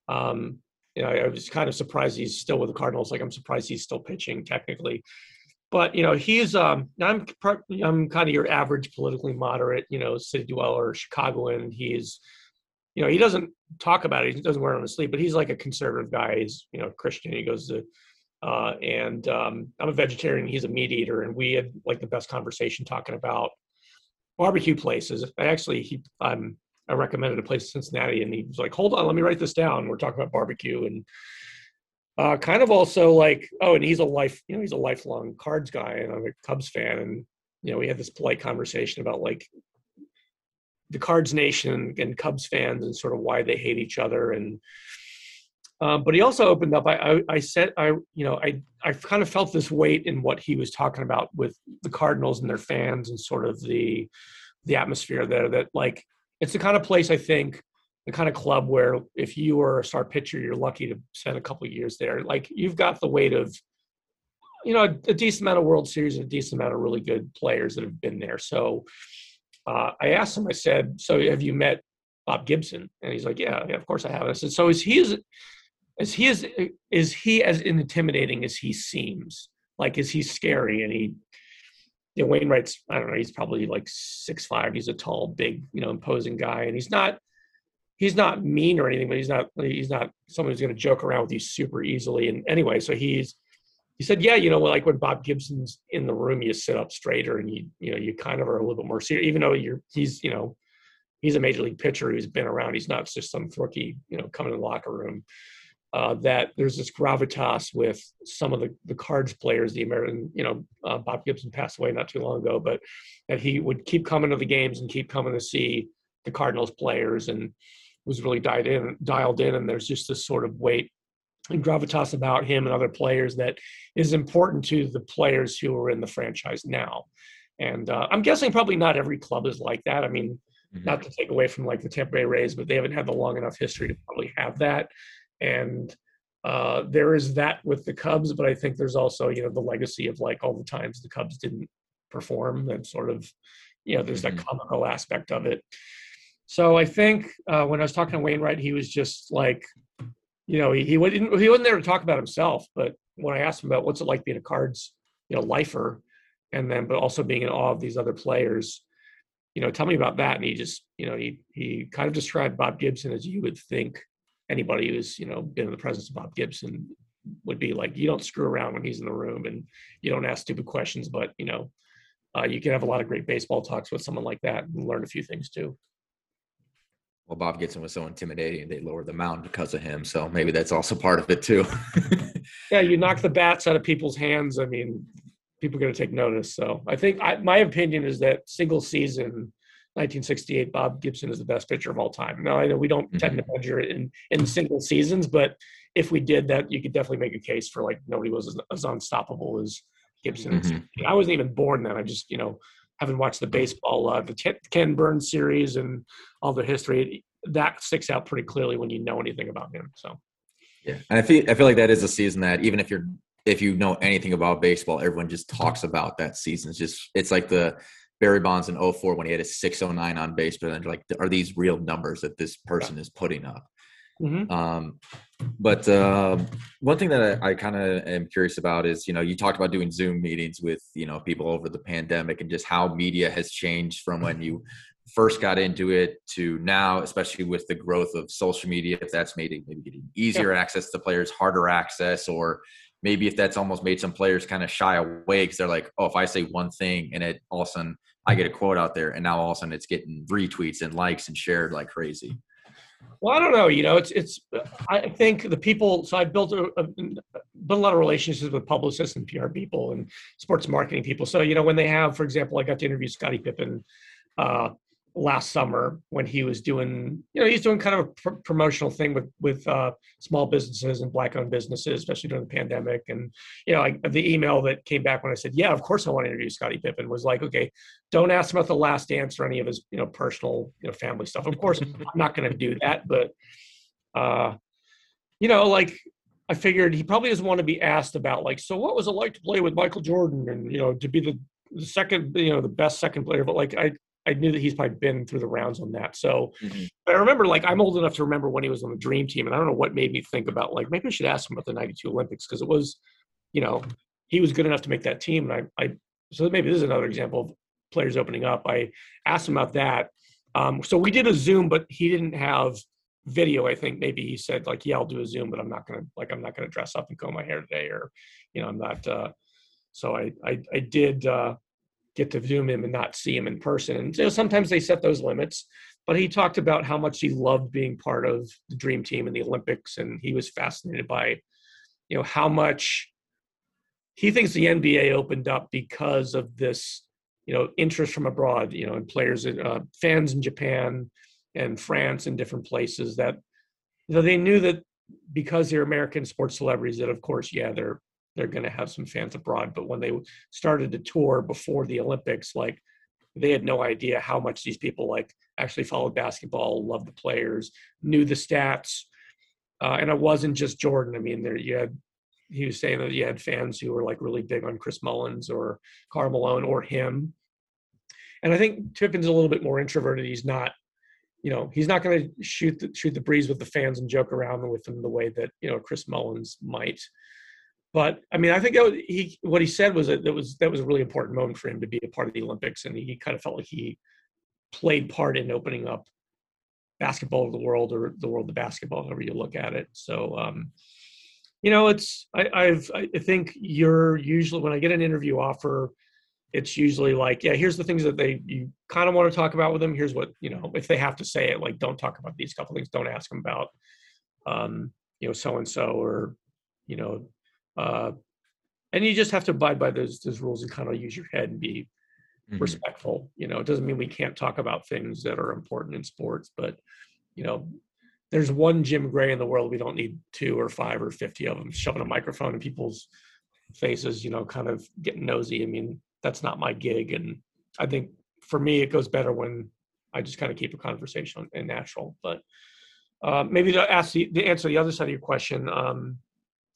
Um, you know, I was kind of surprised he's still with the Cardinals. Like I'm surprised he's still pitching technically, but you know, he's um, I'm I'm kind of your average politically moderate, you know, city dweller, Chicagoan. He's you know, he doesn't talk about it. He doesn't wear it on his sleeve, but he's like a conservative guy. He's, you know, Christian. He goes to, uh, and um, I'm a vegetarian. He's a meat eater. And we had like the best conversation talking about barbecue places. I actually, he, I'm, I recommended a place in Cincinnati and he was like, hold on, let me write this down. We're talking about barbecue and uh, kind of also like, oh, and he's a life, you know, he's a lifelong cards guy and I'm a Cubs fan. And, you know, we had this polite conversation about like the Cards Nation and Cubs fans and sort of why they hate each other. And um, but he also opened up. I, I I said I you know I I kind of felt this weight in what he was talking about with the Cardinals and their fans and sort of the the atmosphere there. That like it's the kind of place I think the kind of club where if you are a star pitcher, you're lucky to spend a couple years there. Like you've got the weight of you know a, a decent amount of World Series and a decent amount of really good players that have been there. So uh, I asked him, I said, so have you met Bob Gibson? And he's like, yeah, yeah, of course I have. I said, so is he as, is he as, is he as intimidating as he seems? Like, is he scary? And he, you know, Wainwright's, I don't know, he's probably like six five. He's a tall, big, you know, imposing guy. And he's not, he's not mean or anything, but he's not, he's not someone who's going to joke around with you super easily. And anyway, so he's, he said, yeah, you know, like when Bob Gibson's in the room, you sit up straighter and you, you know, you kind of are a little bit more serious, even though you're, he's, you know, he's a major league pitcher who's been around. He's not just some rookie, you know, coming in the locker room. Uh, that there's this gravitas with some of the, the cards players, the American, you know, uh, Bob Gibson passed away not too long ago, but that he would keep coming to the games and keep coming to see the Cardinals players and was really dialed in, dialed in. And there's just this sort of weight and gravitas about him and other players that is important to the players who are in the franchise now. And uh, I'm guessing probably not every club is like that. I mean, mm-hmm. not to take away from like the Tampa Bay Rays, but they haven't had the long enough history to probably have that and uh, there is that with the Cubs, but I think there's also you know the legacy of like all the times the Cubs didn't perform and sort of you know there's that mm-hmm. comical aspect of it. So I think uh, when I was talking to Wainwright, he was just like, you know, he he wasn't he wasn't there to talk about himself, but when I asked him about what's it like being a Cards you know lifer, and then but also being in awe of these other players, you know, tell me about that. And he just you know he he kind of described Bob Gibson as you would think anybody who's you know been in the presence of Bob Gibson would be like you don't screw around when he's in the room and you don't ask stupid questions, but you know uh, you can have a lot of great baseball talks with someone like that and learn a few things too. Well, Bob Gibson was so intimidating, they lowered the mound because of him. So maybe that's also part of it too. yeah, you knock the bats out of people's hands. I mean, people are going to take notice. So I think I, my opinion is that single season 1968, Bob Gibson is the best pitcher of all time. Now, I know we don't mm-hmm. tend to measure it in, in single seasons, but if we did that, you could definitely make a case for like nobody was as, as unstoppable as Gibson. Mm-hmm. I wasn't even born then. I just, you know, having watched the baseball, uh, the Ken Burns series and all the history, that sticks out pretty clearly when you know anything about him. So, yeah, and I feel I feel like that is a season that even if you're if you know anything about baseball, everyone just talks about that season. It's just it's like the Barry Bonds in 04 when he had a 609 on base, but then like, are these real numbers that this person is putting up? Mm-hmm. Um, but uh, one thing that I, I kind of am curious about is, you know, you talked about doing Zoom meetings with, you know, people over the pandemic and just how media has changed from when you first got into it to now, especially with the growth of social media, if that's made it maybe getting easier yeah. access to players, harder access, or maybe if that's almost made some players kind of shy away because they're like, oh, if I say one thing and it all of a sudden I get a quote out there and now all of a sudden it's getting retweets and likes and shared like crazy. Well, I don't know. You know, it's it's. I think the people. So I've built a, a built a lot of relationships with publicists and PR people and sports marketing people. So you know, when they have, for example, I got to interview Scottie Pippen uh, last summer when he was doing, you know, he's doing kind of a pr- promotional thing with with uh, small businesses and black-owned businesses, especially during the pandemic. And you know, I, the email that came back when I said, "Yeah, of course I want to interview Scottie Pippen," was like, "Okay, don't ask him about the Last Dance or any of his, you know, personal, you know, family stuff. Of course, I'm not going to do that, but, uh, you know, like." I figured he probably doesn't want to be asked about like, so what was it like to play with Michael Jordan and you know to be the the second, you know, the best second player. But like, I I knew that he's probably been through the rounds on that. So mm-hmm. I remember like I'm old enough to remember when he was on the dream team. And I don't know what made me think about like maybe I should ask him about the 92 Olympics because it was, you know, he was good enough to make that team. And I, I so maybe this is another example of players opening up. I asked him about that. Um, so we did a Zoom, but he didn't have video. I think maybe he said like, yeah, I'll do a Zoom, but I'm not gonna like I'm not gonna dress up and comb my hair today, or you know, I'm not. Uh, so I I, I did. Uh, get to zoom him and not see him in person. And know, sometimes they set those limits. But he talked about how much he loved being part of the dream team in the Olympics, and he was fascinated by, you know, how much he thinks the NBA opened up because of this, you know, interest from abroad, you know, and players, uh, fans in Japan and France and different places that, you know, they knew that because they're American sports celebrities, that of course, yeah, they're they're going to have some fans abroad. But when they started the tour before the Olympics, like they had no idea how much these people like actually followed basketball, loved the players, knew the stats, uh, and it wasn't just Jordan. I mean, there you had he was saying that you had fans who were like really big on Chris Mullins or Karl Malone or him. And I think Pippen's a little bit more introverted. He's not, you know, he's not going to shoot the, shoot the breeze with the fans and joke around with them the way that you know Chris Mullins might. But I mean, I think he what he said was that, that was that was a really important moment for him to be a part of the Olympics, and he kind of felt like he played part in opening up basketball of the world or the world of basketball, however you look at it. So, um, you know, it's I, I've I think you're usually when I get an interview offer, it's usually like, yeah, here's the things that they you kind of want to talk about with them. Here's what you know if they have to say it, like don't talk about these couple things. Don't ask them about, um, you know, so and so or, you know, uh, and you just have to abide by those those rules and kind of use your head and be Mhm. respectful. You know, it doesn't mean we can't talk about things that are important in sports, but you know, there's one Jim Gray in the world. We don't need two or five or fifty of them shoving a microphone in people's faces. You know, kind of getting nosy. I mean, that's not my gig, and I think for me, it goes better when I just kind of keep a conversation and natural. But uh, maybe to ask the, to answer the other side of your question, um,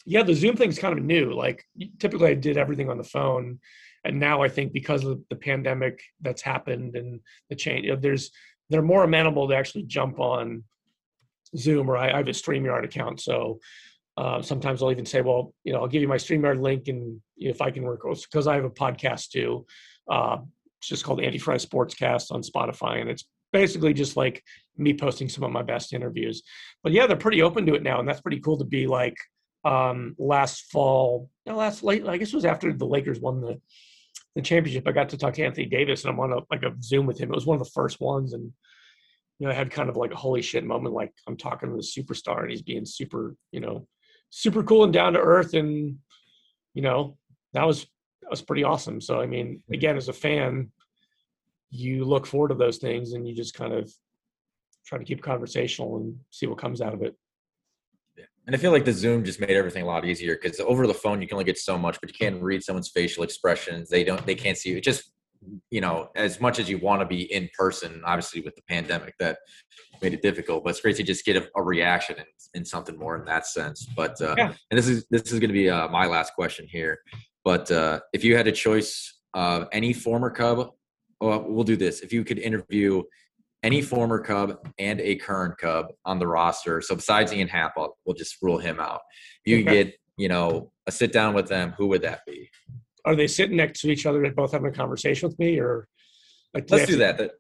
yeah, the Zoom thing's kind of new. Like typically, I did everything on the phone, and now I think because of the pandemic that's happened and the change, you know, there's they're more amenable to actually jump on Zoom or I, I have a StreamYard account, so uh, sometimes I'll even say, well, you know, I'll give you my StreamYard link, and if I can work because I have a podcast too. Uh, it's just called Andy Frye Sportscast on Spotify, and it's basically just like me posting some of my best interviews. But yeah, they're pretty open to it now, and that's pretty cool to be like um last fall you know, last late i guess it was after the lakers won the the championship i got to talk to anthony davis and i'm on a like a zoom with him. It was one of the first ones and you know i had kind of like a holy shit moment like i'm talking to the superstar and he's being super you know super cool and down to earth and you know that was that was pretty awesome. So i mean again as a fan you look forward to those things and you just kind of try to keep conversational and see what comes out of it And I feel like the Zoom just made everything a lot easier because over the phone you can only get so much, but you can't read someone's facial expressions. They don't, they can't see you. It just, you know, as much as you want to be in person, obviously with the pandemic that made it difficult. But it's great to just get a, a reaction and, and something more in that sense. But uh, Yeah. and this is this is going to be uh, my last question here. But uh, if you had a choice of any former Cub, well, we'll do this. If you could interview any former Cub and a current Cub on the roster. So besides Ian Happ, I'll- we'll just rule him out. If you could Okay. get, you know, a sit down with them, who would that be? are they sitting next to each other and both having a conversation with me or like Let's do that. That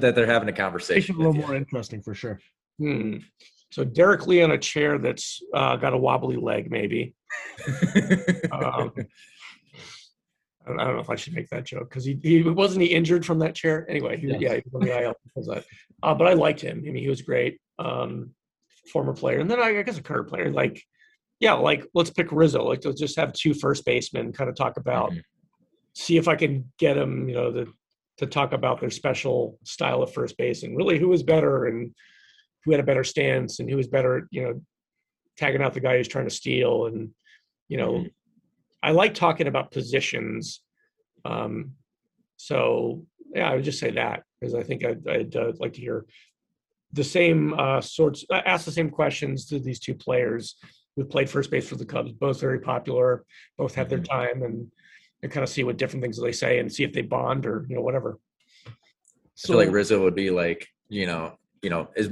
that they're having a conversation. a little you. more interesting for sure. hmm. so derrek lee on a chair that's uh, got a wobbly leg maybe um, I don't I don't know if I should make that joke because he, he wasn't he injured from that chair anyway. He, Yes. Yeah, he was on the IL because of that. Uh, but I liked him. I mean, he was great. Um, former player, and then I, I guess a current player. Like, yeah, like let's pick Rizzo. Like, let's just have two first basemen kind of talk about, Mhm. see if I can get them, you know, to to talk about their special style of first base and really who was better and who had a better stance and who was better, you know, tagging out the guy who's trying to steal and you know Mhm. I like talking about positions um so yeah i would just say that because i think i'd, I'd uh, like to hear the same uh sorts uh, ask the same questions to these two players who played first base for the cubs both very popular both had their time and and kind of see what different things they say and see if they bond or you know whatever. I feel like Rizzo would be like, you know, you know, as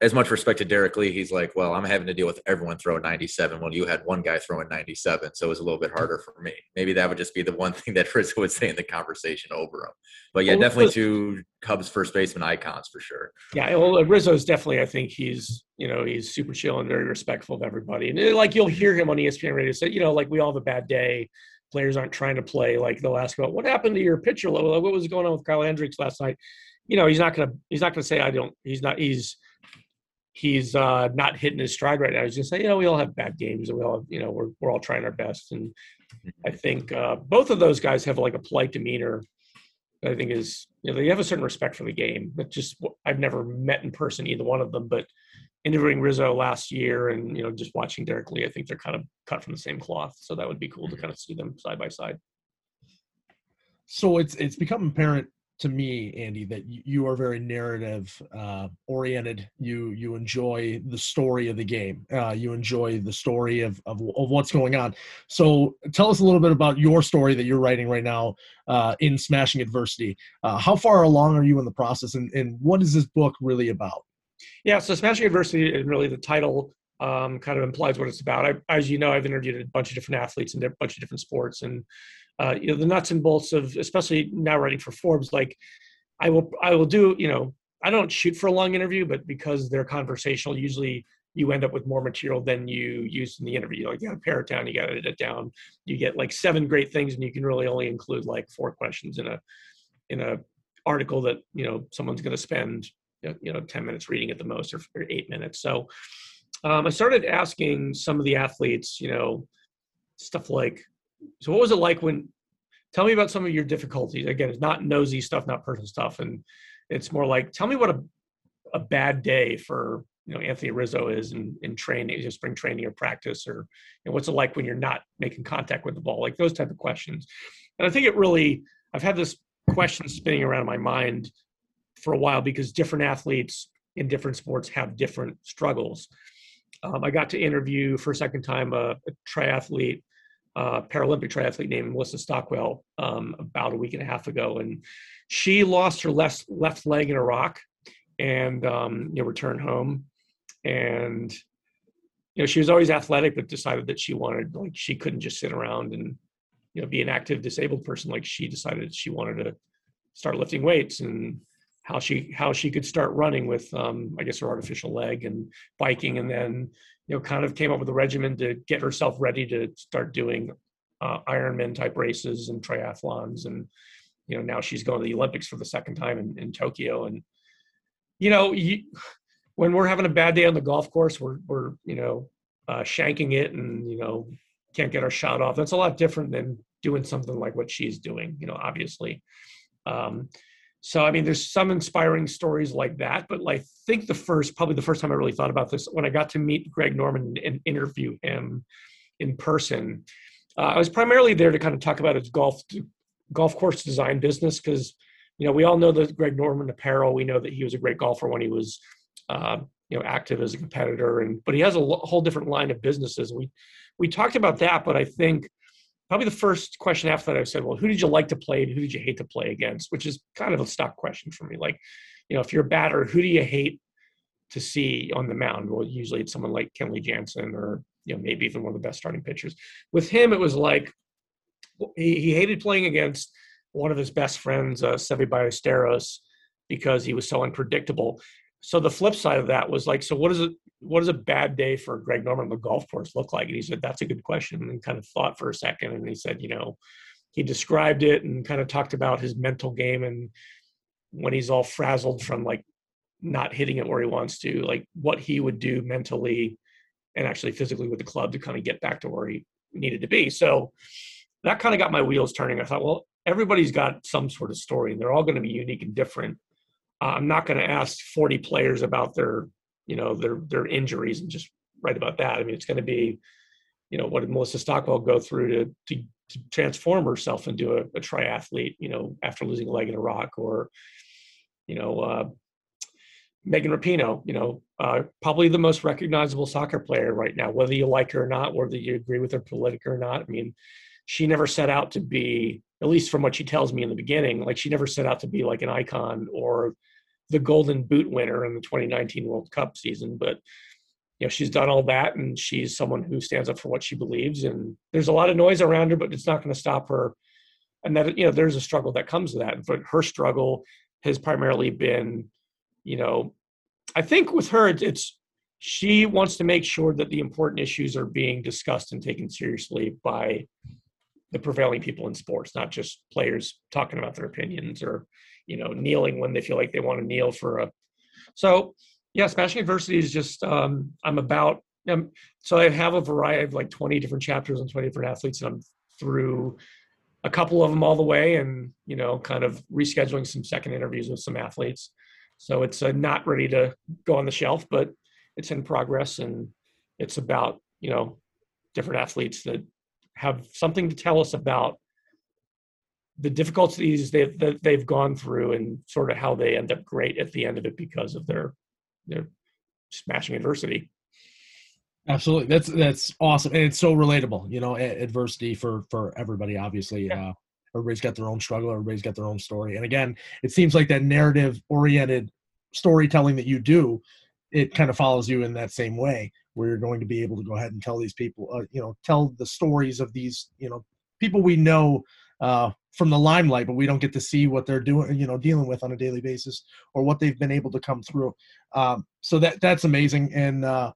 as much respect to Derrek Lee, he's like, well, I'm having to deal with everyone throwing 97 when you had one guy throwing 97, so it was a little bit harder for me. Maybe that would just be the one thing that Rizzo would say in the conversation over him. But yeah, Well, definitely two Cubs first baseman icons for sure. Yeah, well, Rizzo's definitely. I think he's, you know, he's super chill and very respectful of everybody. And uh, like you'll hear him on ESPN radio say, you know, like we all have a bad day. Players aren't trying to play. Like they'll ask about what happened to your pitcher. Like, What was going on with Kyle Hendricks last night? You know, he's not gonna. He's not gonna say I don't. He's not. He's he's uh, not hitting his stride right now. He's gonna say, you know, we all have bad games, and we all, you know, we're we're all trying our best. And I think uh, both of those guys have like a polite demeanor. that I think is you know they have a certain respect for the game. But just I've never met in person either one of them, but interviewing Rizzo last year and you know just watching Derrek Lee, I think they're kind of cut from the same cloth. So that would be cool to kind of see them side by side. so it's it's become apparent to me andy that you, are very narrative uh, oriented. You you enjoy the story of the game. Uh, you enjoy the story of, of of what's going on. So tell us a little bit about your story that you're writing right now uh, in smashing adversity. Uh, how far along are you in the process and, and what is this book really about? Yeah, so Smashing Adversity is really the title um, kind of implies what it's about. I, as you know, I've interviewed a bunch of different athletes in a bunch of different sports, and uh, you know the nuts and bolts of, especially now writing for Forbes. Like, I will, I will do. You know, I don't shoot for a long interview, but because they're conversational, usually you end up with more material than you used in the interview. Like you got to pare it down, you got to edit it down. You get like seven great things, and you can really only include like four questions in a in a article that you know someone's going to spend you know 10 minutes reading at the most or, or eight minutes so um, i started asking some of the athletes you know stuff like so what was it like when tell me about some of your difficulties again it's not nosy stuff not personal stuff and it's more like tell me what a, a bad day for you know anthony rizzo is in, in training you spring training or practice or you know, what's it like when you're not making contact with the ball like those type of questions and i think it really i've had this question spinning around in my mind for a while because different athletes in different sports have different struggles. Um, I got to interview for a second time a, a triathlete, uh, Paralympic triathlete named Melissa Stockwell um, about a week and a half ago, and she lost her left left leg in Iraq and um, you know returned home, and you know she was always athletic, but decided that she wanted like she couldn't just sit around and you know be an active disabled person. Like she decided she wanted to start lifting weights and how she how she could start running with um, I guess her artificial leg and biking, and then you know kind of came up with a regimen to get herself ready to start doing uh, Ironman type races and triathlons, and you know now she's going to the Olympics for the second time in, in Tokyo, and you know you, when we're having a bad day on the golf course, we're we're you know uh, shanking it and you know can't get our shot off. That's a lot different than doing something like what she's doing, you know, obviously. Um, so I mean, there's some inspiring stories like that, but I think the first, probably the first time I really thought about this when I got to meet Greg Norman and interview him in person. Uh, I was primarily there to kind of talk about his golf golf course design business because you know we all know the Greg Norman apparel. We know that he was a great golfer when he was uh, you know active as a competitor, and but he has a whole different line of businesses. We we talked about that, but I think probably the first question after that I said, well, who did you like to play and who did you hate to play against? Which is kind of a stock question for me. Like, you know, if you're a batter, who do you hate to see on the mound? Well, usually it's someone like Kenley Jansen or, you know, maybe even one of the best starting pitchers. With him, it was like he, he hated playing against one of his best friends, uh, Seve Ballesteros, because he was so unpredictable so the flip side of that was like, so what is it? What does a bad day for Greg Norman on the golf course look like? And he said, that's a good question. And kind of thought for a second, and he said, you know, he described it and kind of talked about his mental game and when he's all frazzled from like not hitting it where he wants to, like what he would do mentally and actually physically with the club to kind of get back to where he needed to be. So that kind of got my wheels turning. I thought, well, everybody's got some sort of story and they're all going to be unique and different I'm not going to ask 40 players about their, you know, their their injuries and just write about that. I mean, it's going to be, you know, what did Melissa Stockwell go through to to, to transform herself into a, a, triathlete, you know, after losing a leg in Iraq, or, you know, uh, Megan Rapinoe, you know, uh, probably the most recognizable soccer player right now, whether you like her or not, whether you agree with her politically or not. I mean, she never set out to be, at least from what she tells me in the beginning, like she never set out to be like an icon or the Golden Boot winner in the 2019 World Cup season. But you know, she's done all that, and she's someone who stands up for what she believes. And there's a lot of noise around her, but it's not going to stop her. And that you know, there's a struggle that comes with that. But her struggle has primarily been, you know, I think with her, it's she wants to make sure that the important issues are being discussed and taken seriously by the prevailing people in sports, not just players talking about their opinions or you know kneeling when they feel like they want to kneel for a so yeah smashing adversity is just um i'm about um, so i have a variety of like 20 different chapters on 20 different athletes and i'm through a couple of them all the way and you know kind of rescheduling some second interviews with some athletes. So it's uh, not ready to go on the shelf but it's in progress and it's about you know different athletes that have something to tell us about the difficulties they've that they've gone through and sort of how they end up great at the end of it because of their their smashing adversity. Absolutely, that's that's awesome, and it's so relatable. You know, adversity for for everybody. Obviously, yeah. uh, everybody's got their own struggle. Everybody's got their own story. And again, it seems like that narrative oriented storytelling that you do, it kind of follows you in that same way, where you're going to be able to go ahead and tell these people, uh, you know, tell the stories of these, you know, people we know uh, from the limelight, but we don't get to see what they're doing, you know, dealing with on a daily basis or what they've been able to come through. Um, so that that's amazing. And uh,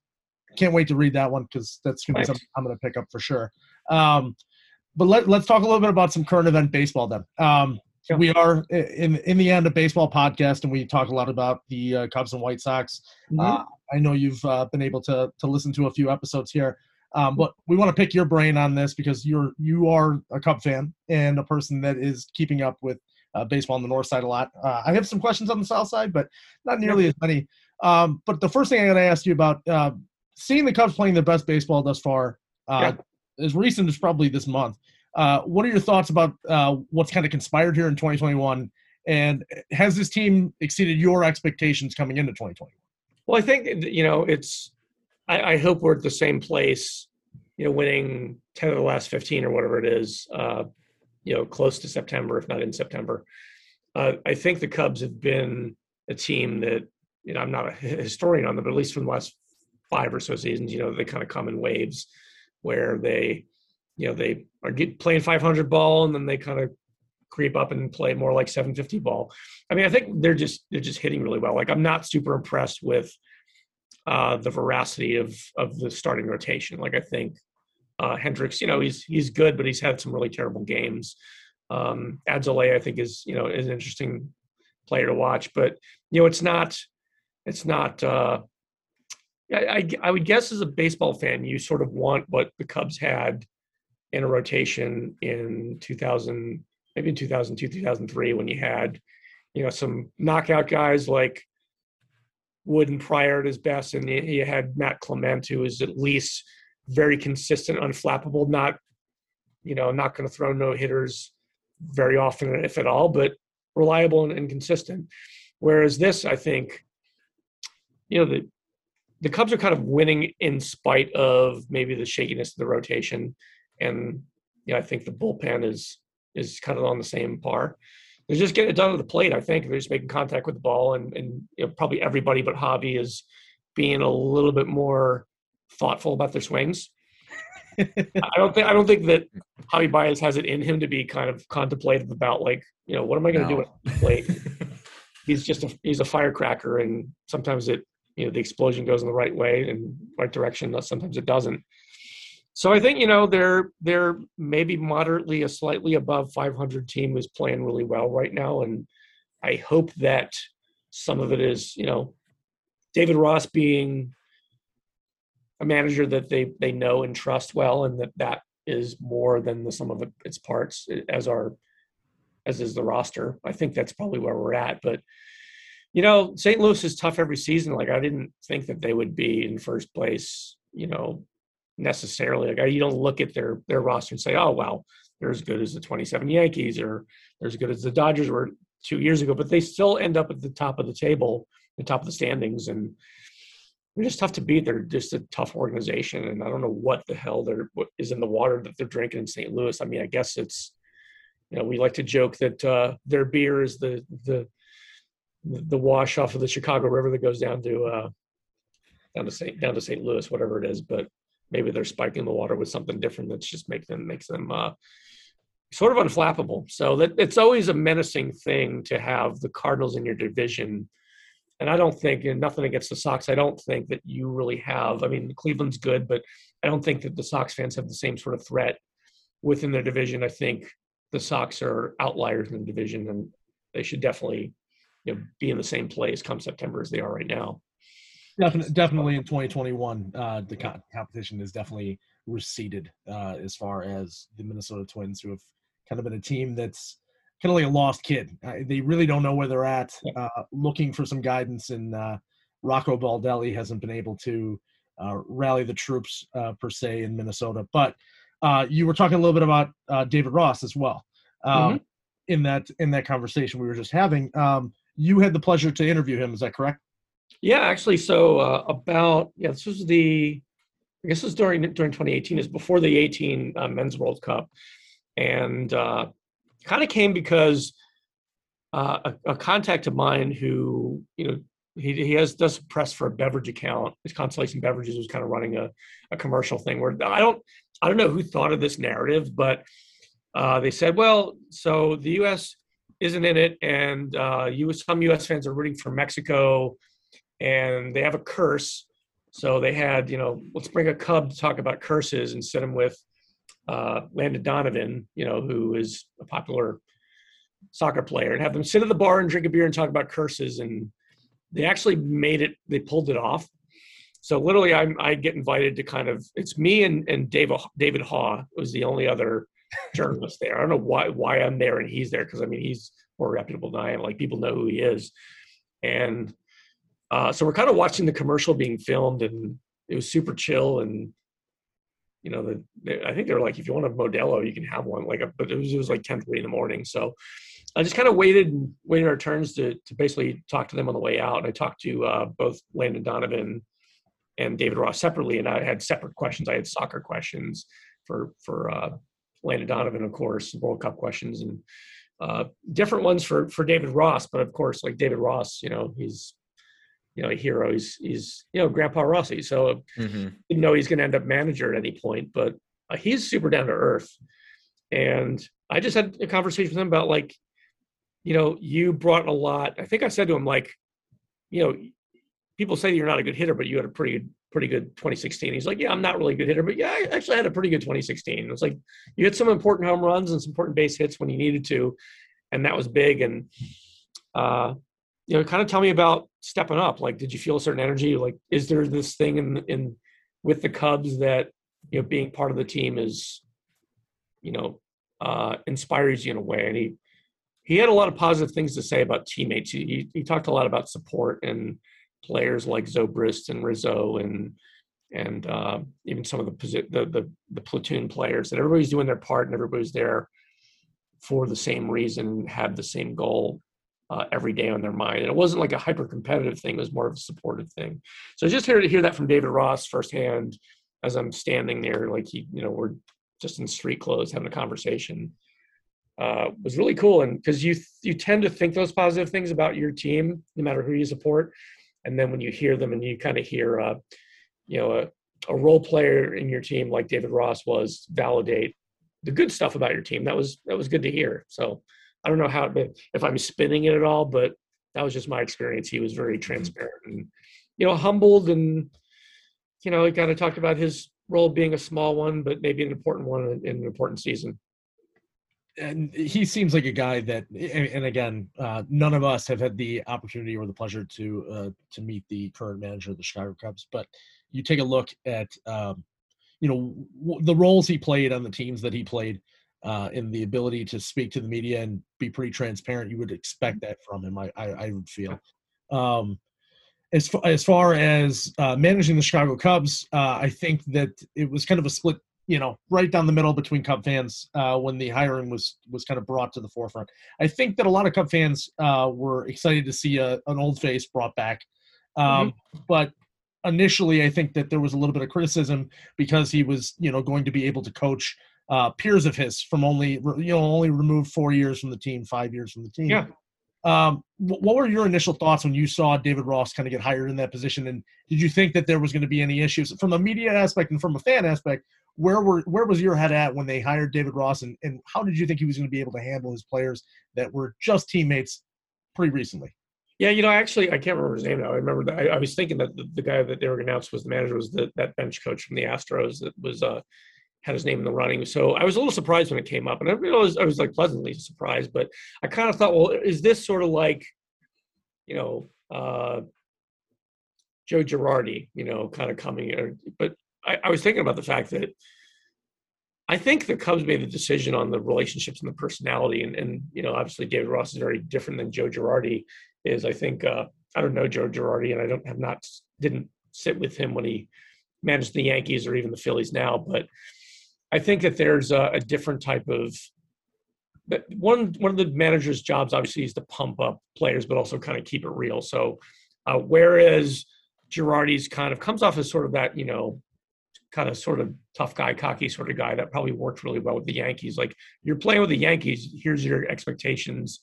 can't wait to read that one because that's going to be something I'm going to pick up for sure. Um, but let, let's talk a little bit about some current event baseball then. Um, Sure. We are in in the end a baseball podcast, and we talk a lot about the uh, Cubs and White Sox. Mm-hmm. Uh, I know you've uh, been able to to listen to a few episodes here, um, but we want to pick your brain on this because you're you are a Cub fan and a person that is keeping up with uh, baseball on the north side a lot. Uh, I have some questions on the south side, but not nearly as many. Um, but the first thing I got to ask you about uh, seeing the Cubs playing their best baseball thus far, uh, as recent as probably this month. Uh, what are your thoughts about uh, what's kind of conspired here in 2021? And has this team exceeded your expectations coming into 2021? Well, I think you know it's. I, I hope we're at the same place. You know, winning ten of the last fifteen or whatever it is. Uh, you know, close to September, if not in September. Uh, I think the Cubs have been a team that you know I'm not a historian on them, but at least from the last five or so seasons, you know, they kind of come in waves where they, you know, they are get, playing 500 ball and then they kind of creep up and play more like 750 ball. I mean, I think they're just they're just hitting really well. Like I'm not super impressed with uh, the veracity of of the starting rotation. Like I think uh, Hendricks, you know, he's he's good, but he's had some really terrible games. Um, Alzolay, I think, is you know is an interesting player to watch, but you know, it's not it's not. Uh, I, I I would guess as a baseball fan, you sort of want what the Cubs had in a rotation in 2000, maybe in 2002, 2003, when you had, you know, some knockout guys like Wood and Prior at his best, and you you had Matt Clement, who is at least very consistent, unflappable, not, you know, not going to throw no hitters very often, if at all, but reliable and, and consistent. Whereas this, I think, you know, the the Cubs are kind of winning in spite of maybe the shakiness of the rotation, and you know, I think the bullpen is is kind of on the same par. They're just getting it done at the plate. I think they're just making contact with the ball, and and you know, probably everybody but Javi is being a little bit more thoughtful about their swings. I don't think I don't think that Javi Baez has it in him to be kind of contemplative about like you know what am I going to do No. at the plate. he's just a he's a firecracker, and sometimes it you know the explosion goes in the right way and right direction. Sometimes it doesn't. So I think you know they're they're maybe moderately a slightly above 500 team who's playing really well right now, and I hope that some of it is you know David Ross being a manager that they they know and trust well, and that that is more than the sum of its parts as our as is the roster. I think that's probably where we're at. But you know, St. Louis is tough every season. Like I didn't think that they would be in first place. You know, necessarily. Like you don't look at their their roster and say, oh wow, they're as good as the 27 Yankees or they're as good as the Dodgers were two years ago. But they still end up at the top of the table, the top of the standings, and they're just tough to beat. They're just a tough organization, and I don't know what the hell they're what is in the water that they're drinking in St. Louis. I mean, I guess it's you know we like to joke that uh, their beer is the the the wash off of the Chicago River that goes down to uh, down to St. down to St. Louis, whatever it is. But maybe they're spiking the water with something different that's just make them makes them uh, sort of unflappable. So that it's always a menacing thing to have the Cardinals in your division and I don't think, and nothing against the Sox, I don't think that you really have. I mean, Cleveland's good, but I don't think that the Sox fans have the same sort of threat within their division. I think the Sox are outliers in the division, and they should definitely, you know, be in the same place come September as they are right now. Definitely, definitely in 2021, uh, the co- competition is definitely receded uh, as far as the Minnesota Twins, who have kind of been a team that's kind of like a lost kid. Uh, they really don't know where they're at, uh, looking for some guidance, and uh, Rocco Baldelli hasn't been able to uh, rally the troops uh, per se in Minnesota. But uh, you were talking a little bit about uh, David Ross as well um, in that in that conversation we were just having. Um, you had the pleasure to interview him. Is that correct? Yeah, actually, so uh, about yeah, this was the I guess it was during during 2018. Is before the 18 uh, Men's World Cup, and uh, kind of came because uh, a, a contact of mine who you know he he has does press for a beverage account. His Constellation Beverages was kind of running a a commercial thing where I don't I don't know who thought of this narrative, but uh, they said, well, so the U.S. isn't in it, and uh, US, some U.S. fans are rooting for Mexico, and they have a curse. So they had, you know, let's bring a Cub to talk about curses and sit him with uh, Landon Donovan, you know, who is a popular soccer player, and have them sit at the bar and drink a beer and talk about curses. And they actually made it, they pulled it off. So literally, I'm, I get invited to kind of, it's me and, and David, David Haugh was the only other journalist there. I don't know why, why I'm there and he's there. Cause I mean, he's more reputable than I am. Like people know who he is. And uh, so we're kind of watching the commercial being filmed, and it was super chill. And you know, the, I think they were like, if you want a Modelo, you can have one. Like, a, but it was it was like ten three in the morning. So I just kind of waited and waited our turns to to basically talk to them on the way out. And I talked to uh, both Landon Donovan and David Ross separately, and I had separate questions. I had soccer questions for for uh, Landon Donovan, of course, World Cup questions, and uh, different ones for for David Ross. But of course, like David Ross, you know, he's you know a hero. He's he's you know Grandpa Rossy. So mm-hmm. didn't know he's going to end up manager at any point, but uh, he's super down to earth. And I just had a conversation with him about like, you know, you brought a lot. I think I said to him like, you know, people say you're not a good hitter, but you had a pretty good pretty good 2016. He's like, yeah, I'm not really a good hitter, but yeah, I actually had a pretty good 2016. It's like you hit some important home runs and some important base hits when you needed to, and that was big. And uh, you know, kind of tell me about stepping up. Like, did you feel a certain energy? Like, is there this thing in in with the Cubs that you know being part of the team is, you know, uh, inspires you in a way? And he he had a lot of positive things to say about teammates. He he talked a lot about support and players like Zobrist and Rizzo and and uh, even some of the, the the the platoon players. That everybody's doing their part and everybody's there for the same reason, have the same goal uh, every day on their mind. And it wasn't like a hyper competitive thing, it was more of a supportive thing. So just here to hear that from David Ross firsthand as I'm standing there, like he, you know, we're just in street clothes having a conversation. Uh, was really cool, and because you you tend to think those positive things about your team, no matter who you support, and then when you hear them and you kind of hear, uh, you know, a, a role player in your team like David Ross was validate the good stuff about your team. That was that was good to hear. So I don't know how if I'm spinning it at all, but that was just my experience. He was very mm-hmm. transparent and you know humbled, and you know he kind of talked about his role being a small one, but maybe an important one in an important season. And he seems like a guy that, and again, uh, none of us have had the opportunity or the pleasure to uh, to meet the current manager of the Chicago Cubs. But you take a look at, um, you know, w- the roles he played on the teams that he played uh, in the ability to speak to the media and be pretty transparent. You would expect that from him. I I, I would feel. Um, as far, as far as uh, managing the Chicago Cubs, uh, I think that it was kind of a split, you know, right down the middle between Cub fans uh, when the hiring was was kind of brought to the forefront. I think that a lot of Cub fans uh, were excited to see a, an old face brought back, um, mm-hmm. but initially I think that there was a little bit of criticism because he was, you know, going to be able to coach uh, peers of his from only you know only removed four years from the team, five years from the team. Yeah. Um, what were your initial thoughts when you saw David Ross kind of get hired in that position? And did you think that there was going to be any issues from a media aspect and from a fan aspect? Where were where was your head at when they hired David Ross, and, and how did you think he was going to be able to handle his players that were just teammates pretty recently? Yeah, you know, actually, I can't remember his name now. I remember that I, I was thinking that the, the, guy that they were announced was the manager was the, that bench coach from the Astros that was uh, had his name in the running. So I was a little surprised when it came up, and I, was, I was like pleasantly surprised. But I kind of thought, well, is this sort of like, you know, uh, Joe Girardi, you know, kind of coming? Or, but I, I was thinking about the fact that I think the Cubs made the decision on the relationships and the personality, and, and you know, obviously David Ross is very different than Joe Girardi is. I think uh, I don't know Joe Girardi, and I don't have not didn't sit with him when he managed the Yankees or even the Phillies now, but I think that there's a, a different type of one one of the manager's jobs obviously is to pump up players, but also kind of keep it real. So uh, whereas Girardi's kind of comes off as sort of that, you know, kind of sort of tough guy, cocky sort of guy that probably worked really well with the Yankees. Like you're playing with the Yankees, here's your expectations.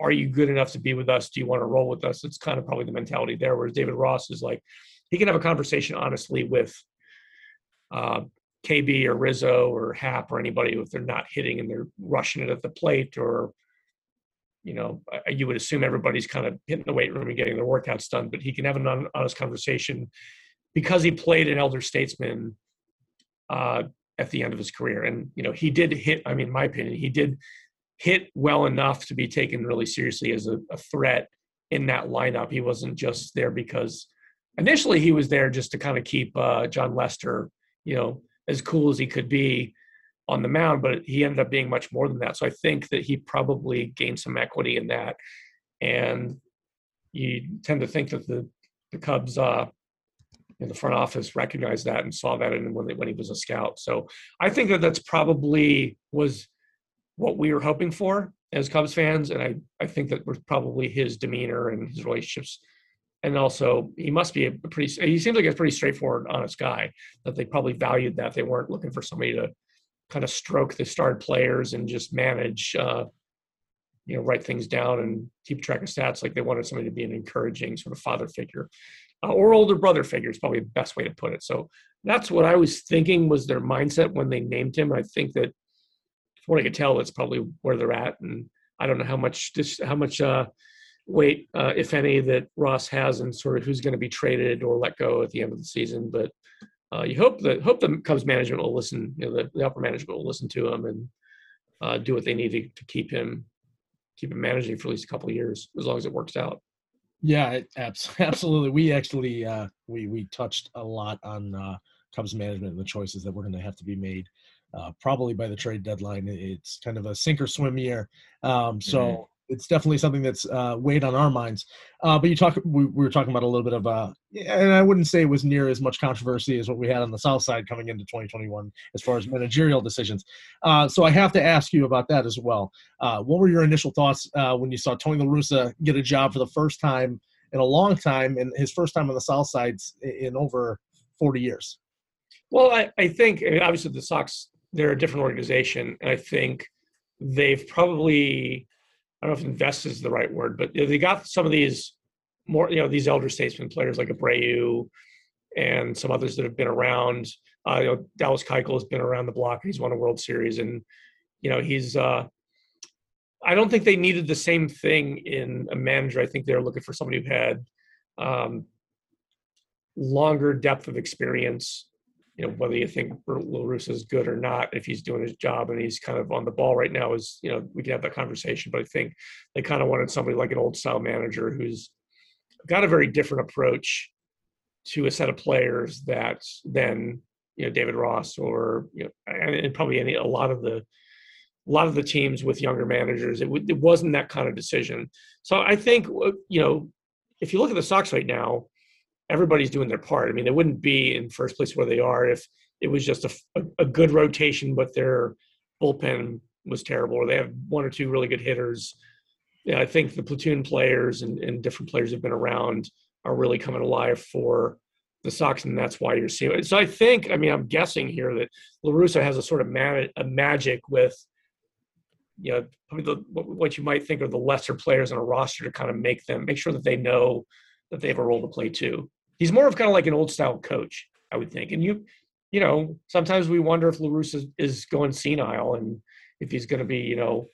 Are you good enough to be with us? Do you want to roll with us? It's kind of probably the mentality there. Whereas David Ross is like, he can have a conversation honestly with uh, KB or Rizzo or Happ or anybody if they're not hitting and they're rushing it at the plate or you know you would assume everybody's kind of hitting the weight room and getting their workouts done but he can have an honest conversation because he played an elder statesman uh, at the end of his career, and you know he did hit. I mean, my opinion, he did hit well enough to be taken really seriously as a, a threat in that lineup. He wasn't just there because initially he was there just to kind of keep uh, Jon Lester, you know, as cool as he could be on the mound, but he ended up being much more than that. So I think that he probably gained some equity in that. And you tend to think that the the Cubs uh, in the front office recognized that and saw that in when, they, when he was a scout. So I think that that's probably was what we were hoping for as Cubs fans, and I I think that was probably his demeanor and his relationships. And also, he must be a pretty. He seems like a pretty straightforward, honest guy. That they probably valued that they weren't looking for somebody to kind of stroke the starred players and just manage, uh, you know, write things down and keep track of stats. Like they wanted somebody to be an encouraging sort of father figure uh, or older brother figure is probably the best way to put it. So that's what I was thinking was their mindset when they named him. I think that, from what I could tell, that's probably where they're at. And I don't know how much this, how much uh, weight, uh, if any, that Ross has and sort of who's going to be traded or let go at the end of the season. But uh, you hope that hope the Cubs management will listen. You know, the, the upper management will listen to him and uh, do what they need to, to keep him keep him managing for at least a couple of years, as long as it works out. Yeah, it, absolutely. We actually uh, we we touched a lot on uh, Cubs management and the choices that were going to have to be made. Uh, probably by the trade deadline, it's kind of a sink or swim year. Um, so mm-hmm it's definitely something that's uh, weighed on our minds. Uh, but you talk, we, we, were talking about a little bit of, uh, and I wouldn't say it was near as much controversy as what we had on the South Side coming into 2021 as far as managerial decisions. Uh, so I have to ask you about that as well. Uh, what were your initial thoughts uh, when you saw Tony La Russa get a job for the first time in a long time, and his first time on the South Side in over 40 years? Well, I, I think I mean, obviously the Sox they're a different organization, and I think they've probably I don't know if invest is the right word, but they got some of these more, you know, these elder statesman players like Abreu and some others that have been around. Uh, you know, Dallas Keuchel has been around the block. He's won a World Series, and you know, he's. Uh, I don't think they needed the same thing in a manager. I think they're looking for somebody who had um, longer depth of experience you know whether you think La Russa is good or not, if he's doing his job and he's kind of on the ball right now, is you know we can have that conversation. But I think they kind of wanted somebody like an old style manager who's got a very different approach to a set of players that than you know David Ross or you know and probably any a lot of the a lot of the teams with younger managers. It, it wasn't that kind of decision. So I think uh, you know if you look at the Sox right now everybody's doing their part. I mean, they wouldn't be in first place where they are if it was just a, a, good rotation, but their bullpen was terrible, or they have one or two really good hitters. Yeah, I think the platoon players and, and different players have been around are really coming alive for the Sox, and that's why you're seeing it. So I think, I mean, I'm guessing here that La Russa has a sort of a magic with, you know, the, what you might think are the lesser players on a roster to kind of make them make sure that they know that they have a role to play too he's more of kind of like an old style coach, I would think. And you, you know, sometimes we wonder if La Russa is, is going senile and if he's going to be, you know,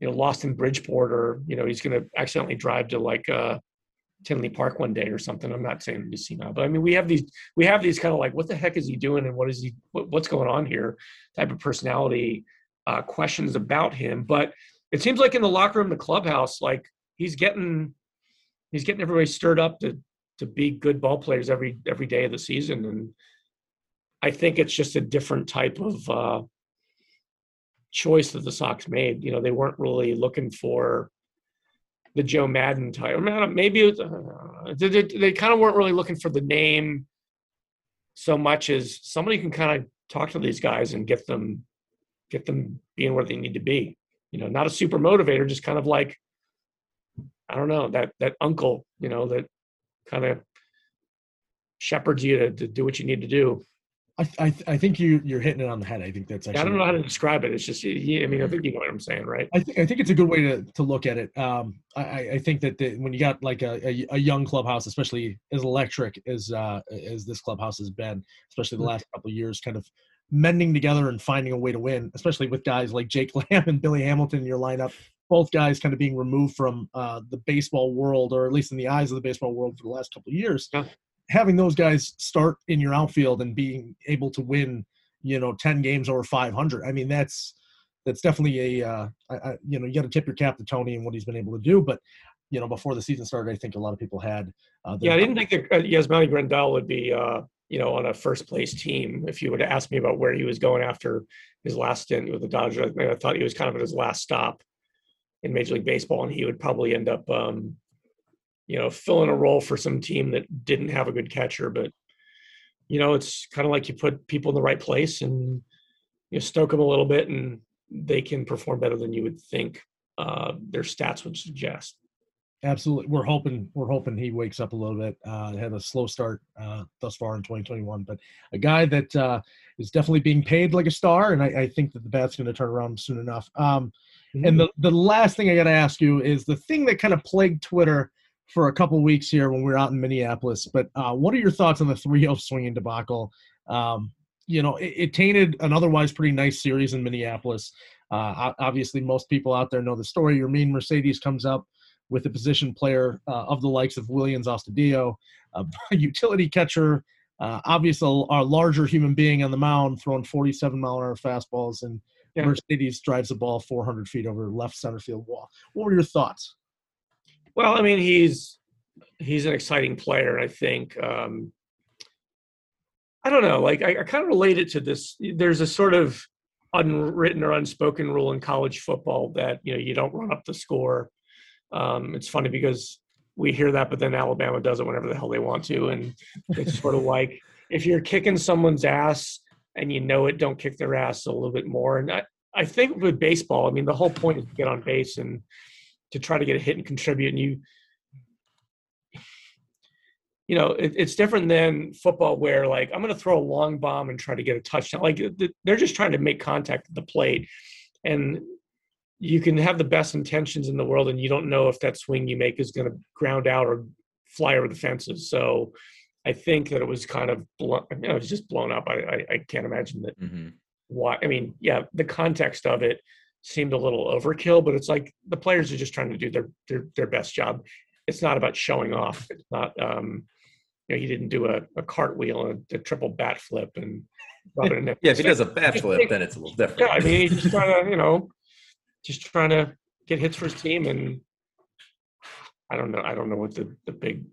you know, lost in Bridgeport or you know he's going to accidentally drive to like uh, Tinley Park one day or something. I'm not saying he's senile, but I mean we have these we have these kind of like what the heck is he doing and what is he what, what's going on here type of personality uh, questions about him. But it seems like in the locker room, the clubhouse, like he's getting he's getting everybody stirred up to to be good ball players every every day of the season. And i think it's just a different type of uh, choice that the sox made. You know they weren't really looking for the joe Maddon type. Maybe uh, they, they, they kind of weren't really looking for the name so much as somebody can kind of talk to these guys and get them get them being where they need to be. You know not a super motivator just kind of like i don't know that that uncle you know that kind of shepherds you to, to do what you need to do. I, I, I think you you're hitting it on the head. I think that's actually. I don't know how to describe it. It's just, yeah, I mean, I think you know what I'm saying, right? I think I think it's a good way to, to look at it. Um, I, I think that the, when you got like a, a, a, young clubhouse, especially as electric as uh, as this clubhouse has been, especially the mm-hmm. last couple of years, kind of mending together and finding a way to win, especially with guys like Jake Lamb and Billy Hamilton in your lineup. Both guys kind of being removed from uh, the baseball world, or at least in the eyes of the baseball world, for the last couple of years. Yeah having those guys start in your outfield and being able to win, you know, ten games over five hundred. I mean, that's that's definitely a uh, I, I, you know you got to tip your cap to Tony and what he's been able to do. But you know, before the season started, I think a lot of people had. Uh, yeah, I didn't think that uh, Yasmani Grandal would be uh, you know on a first place team. If you would have asked me about where he was going after his last stint with the Dodgers, I, I thought he was kind of at his last stop in Major League Baseball, and he would probably end up um, you know filling a role for some team that didn't have a good catcher. But you know, it's kind of like you put people in the right place and you stoke them a little bit and they can perform better than you would think uh, their stats would suggest. Absolutely, we're hoping we're hoping he wakes up a little bit. Uh, had a slow start uh, thus far in 2021, but a guy that uh, is definitely being paid like a star, and I, I think that the bat's going to turn around soon enough. Um, mm-hmm. And the the last thing I got to ask you is the thing that kind of plagued Twitter for a couple weeks here when we were out in Minneapolis. But uh, what are your thoughts on the 3-0 swinging debacle? Um, you know, it, it, tainted an otherwise pretty nice series in Minneapolis. Uh, obviously, most people out there know the story. Yermín Mercedes comes up with a position player uh, of the likes of Willians Astudillo, a utility catcher, uh, obviously a larger human being on the mound, throwing 47 mile an hour fastballs, and yeah. Mercedes drives the ball 400 feet over left center field wall. What were your thoughts? Well, I mean, he's he's an exciting player. I think. Um, I don't know. Like I, I kind of relate it to this. There's a sort of unwritten or unspoken rule in college football that you know you don't run up the score. Um, it's funny because we hear that, but then Alabama does it whenever the hell they want to, and it's sort of like if you're kicking someone's ass and you know it, don't kick their ass a little bit more. And I, I think with baseball, I mean, the whole point is to get on base and to try to get a hit and contribute. And you you know, it, it's different than football where like I'm going to throw a long bomb and try to get a touchdown. Like they're just trying to make contact at the plate, and you can have the best intentions in the world, and you don't know if that swing you make is going to ground out or fly over the fences. So I think that it was kind of blown, you know, it was just blown up. I I, I can't imagine that. Mm-hmm. Why? I mean, yeah, the context of it seemed a little overkill, but it's like the players are just trying to do their their their best job. It's not about showing off. It's not. um you know, he didn't do a, a cartwheel and a, a triple bat flip and yeah, if he does a bat flip, then it's a little different. Yeah, I mean, he's just trying to, you know, just trying to get hits for his team, and I don't know, I don't know what the the big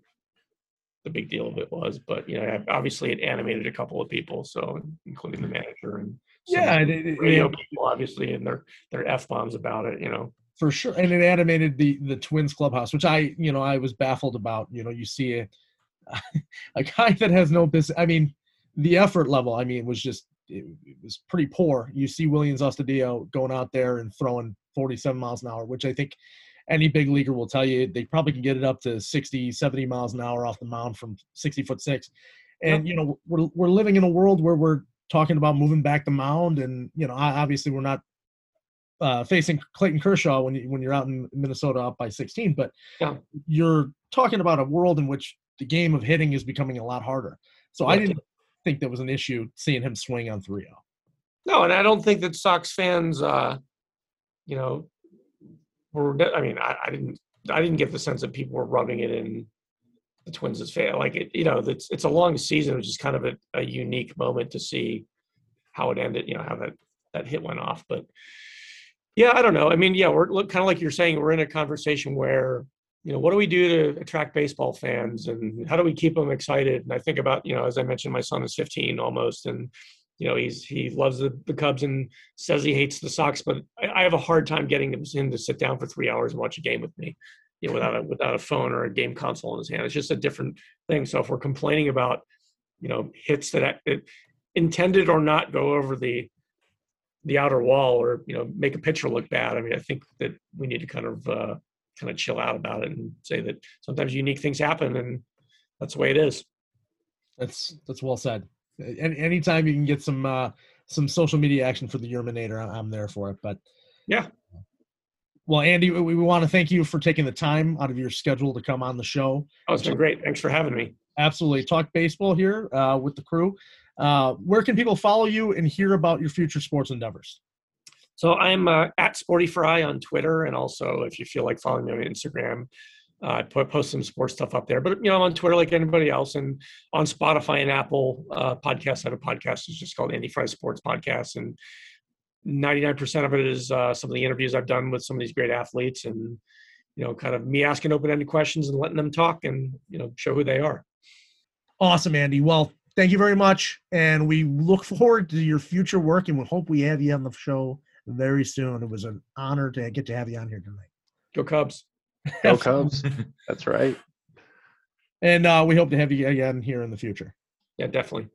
the big deal of it was, but you know, obviously it animated a couple of people, so including the manager and yeah, it, it, radio it, people, obviously, and their their f bombs about it, you know. For sure, and it animated the the Twins clubhouse, which I, you know, I was baffled about. You know, you see it a guy that has no business. I mean, the effort level, I mean, was just it, was pretty poor. You see Willians Astudillo going out there and throwing 47 miles an hour, which I think any big leaguer will tell you they probably can get it up to 60, 70 miles an hour off the mound from 60 foot six. And you know, we're we're living in a world where we're talking about moving back the mound, and you know, obviously we're not uh, facing Clayton Kershaw when you when you're out in Minnesota up by 16, but yeah. you're talking about a world in which the game of hitting is becoming a lot harder. So I didn't think that was an issue seeing him swing on 3 0. No, and I don't think that Sox fans, uh, you know, were. I mean, I, I, didn't. I didn't get the sense that people were rubbing it in the Twins' fail. Like it, you know, it's it's a long season, which is kind of a, a unique moment to see how it ended. You know, how that that hit went off, but yeah, I don't know. I mean, yeah, we're kind of like you're saying, we're in a conversation where you know, what do we do to attract baseball fans and how do we keep them excited? And I think about, you know, as I mentioned, my son is 15 almost, and you know, he's he loves the, the Cubs and says he hates the Sox, but I, I have a hard time getting him to sit down for three hours and watch a game with me, you know, without a without a phone or a game console in his hand. It's just a different thing. So if we're complaining about, you know, hits that, that intended or not go over the the outer wall or you know make a pitcher look bad, I mean, I think that we need to kind of uh, kind of chill out about it and say that sometimes unique things happen and that's the way it is. That's that's well said. Any anytime you can get some uh, some social media action for the Yerminator, I'm there for it. But yeah. Well, Andy, we, we want to thank you for taking the time out of your schedule to come on the show. Oh, it's been great. Thanks for having me. Absolutely. Talk baseball here uh, with the crew. Uh, where can people follow you and hear about your future sports endeavors? So I'm uh, at Sporty Frye on Twitter, and also if you feel like following me on Instagram, uh, I put post some sports stuff up there. But you know, I'm on Twitter like anybody else, and on Spotify and Apple uh, podcasts. I have a podcast. It's just called Andy Frye Sports Podcast, and 99% of it is uh, some of the interviews I've done with some of these great athletes, and you know, kind of me asking open-ended questions and letting them talk, and you know, show who they are. Awesome, Andy. Well, thank you very much, and we look forward to your future work, and we hope we have you on the show very soon. It was an honor to get to have you on here tonight. Go Cubs! Go Cubs! That's right. And uh, we hope to have you again here in the future. Yeah, definitely.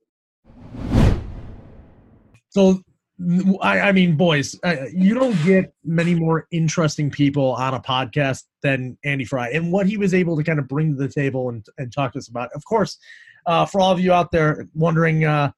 So, I, I mean, boys, uh, you don't get many more interesting people on a podcast than Andy Frye and what he was able to kind of bring to the table and, and talk to us about. Of course, uh, for all of you out there wondering, uh,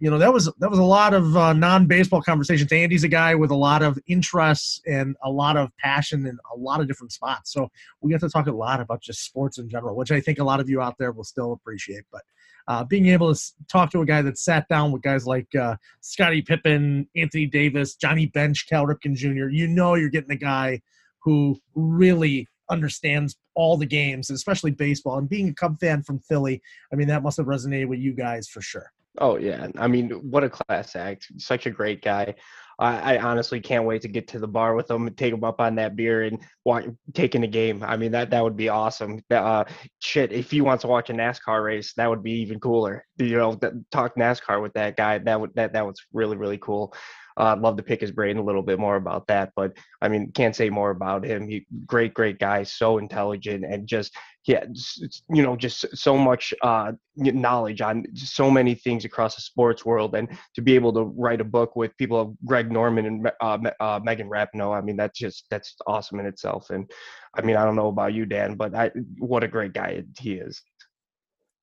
you know that was that was a lot of uh, non-baseball conversations. Andy's a guy with a lot of interests and a lot of passion in a lot of different spots. So we get to talk a lot about just sports in general, which I think a lot of you out there will still appreciate. But uh, being able to talk to a guy that sat down with guys like uh, Scottie Pippen, Anthony Davis, Johnny Bench, Cal Ripken Jr., you know you're getting a guy who really understands all the games, especially baseball. And being a Cub fan from Philly, I mean, that must have resonated with you guys for sure. Oh yeah, I mean, what a class act! Such a great guy. I, I, honestly can't wait to get to the bar with him and take him up on that beer and watch taking the game. I mean, that that would be awesome. Uh, shit, if he wants to watch a NASCAR race, that would be even cooler. You know, talk NASCAR with that guy. That would that that was really really cool. Uh, I'd love to pick his brain a little bit more about that, but I mean, can't say more about him. He great, great guy, so intelligent, and just yeah, you know, just so much uh, knowledge on so many things across the sports world, and to be able to write a book with people of Greg Norman and uh, uh, Megan Rapinoe, I mean, that's just that's awesome in itself. And I mean, I don't know about you, Dan, but I, what a great guy he is.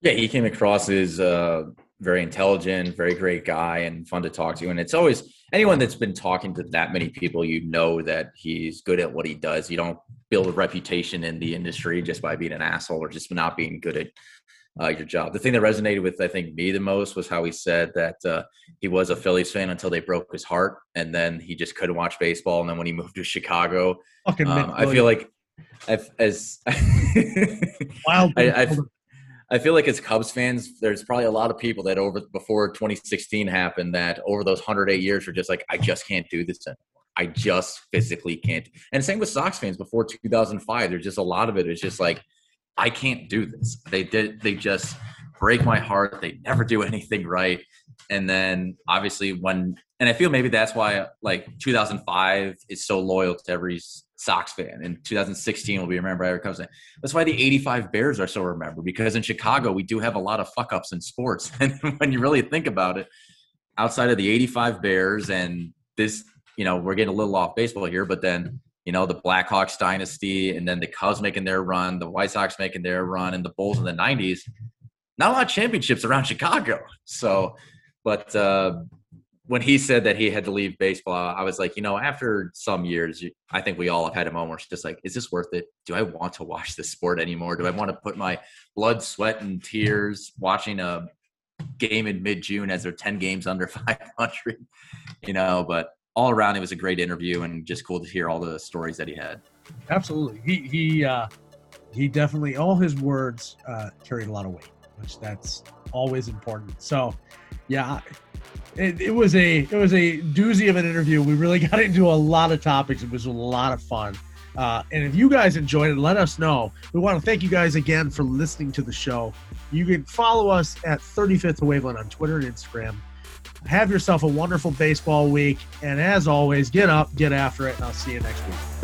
Yeah, he came across as uh, very intelligent, very great guy, and fun to talk to. And it's always anyone that's been talking to that many people, you know that he's good at what he does. You don't build a reputation in the industry just by being an asshole or just not being good at uh, your job. The thing that resonated with I think me the most was how he said that uh, he was a Phillies fan until they broke his heart, and then he just couldn't watch baseball. And then when he moved to Chicago, um, I feel like I've, as wild. I, I feel like as Cubs fans, there's probably a lot of people that over before 2016 happened that over those 108 years were just like, I just can't do this anymore. I just physically can't. And same with Sox fans before 2005. There's just a lot of it. It's just like, I can't do this. They did. They just break my heart. They never do anything right. And then obviously when, and I feel maybe that's why like 2005 is so loyal to every Sox fan. In 2016 will be remembered by every Cubs fan. That's why the 85 Bears are so remembered because in Chicago we do have a lot of fuck ups in sports. And when you really think about it, outside of the 85 Bears and this, you know, we're getting a little off baseball here, but then you know the Blackhawks dynasty, and then the Cubs making their run, the White Sox making their run, and the Bulls in the 90s. Not a lot of championships around Chicago. So, but uh, when he said that he had to leave baseball, I was like, you know, after some years, I think we all have had a moment where it's just like, is this worth it? Do I want to watch this sport anymore? Do I want to put my blood, sweat, and tears watching a game in mid June as they're 10 games under 500? You know, but all around, it was a great interview and just cool to hear all the stories that he had. Absolutely. He, he, uh, he definitely, all his words uh, carried a lot of weight, which that's always important. So, yeah, it, it, was a it was a doozy of an interview. We really got into a lot of topics. It was a lot of fun. Uh, and if you guys enjoyed it, let us know. We want to thank you guys again for listening to the show. You can follow us at 35th Waveland on Twitter and Instagram. Have yourself a wonderful baseball week. And as always, get up, get after it, and I'll see you next week.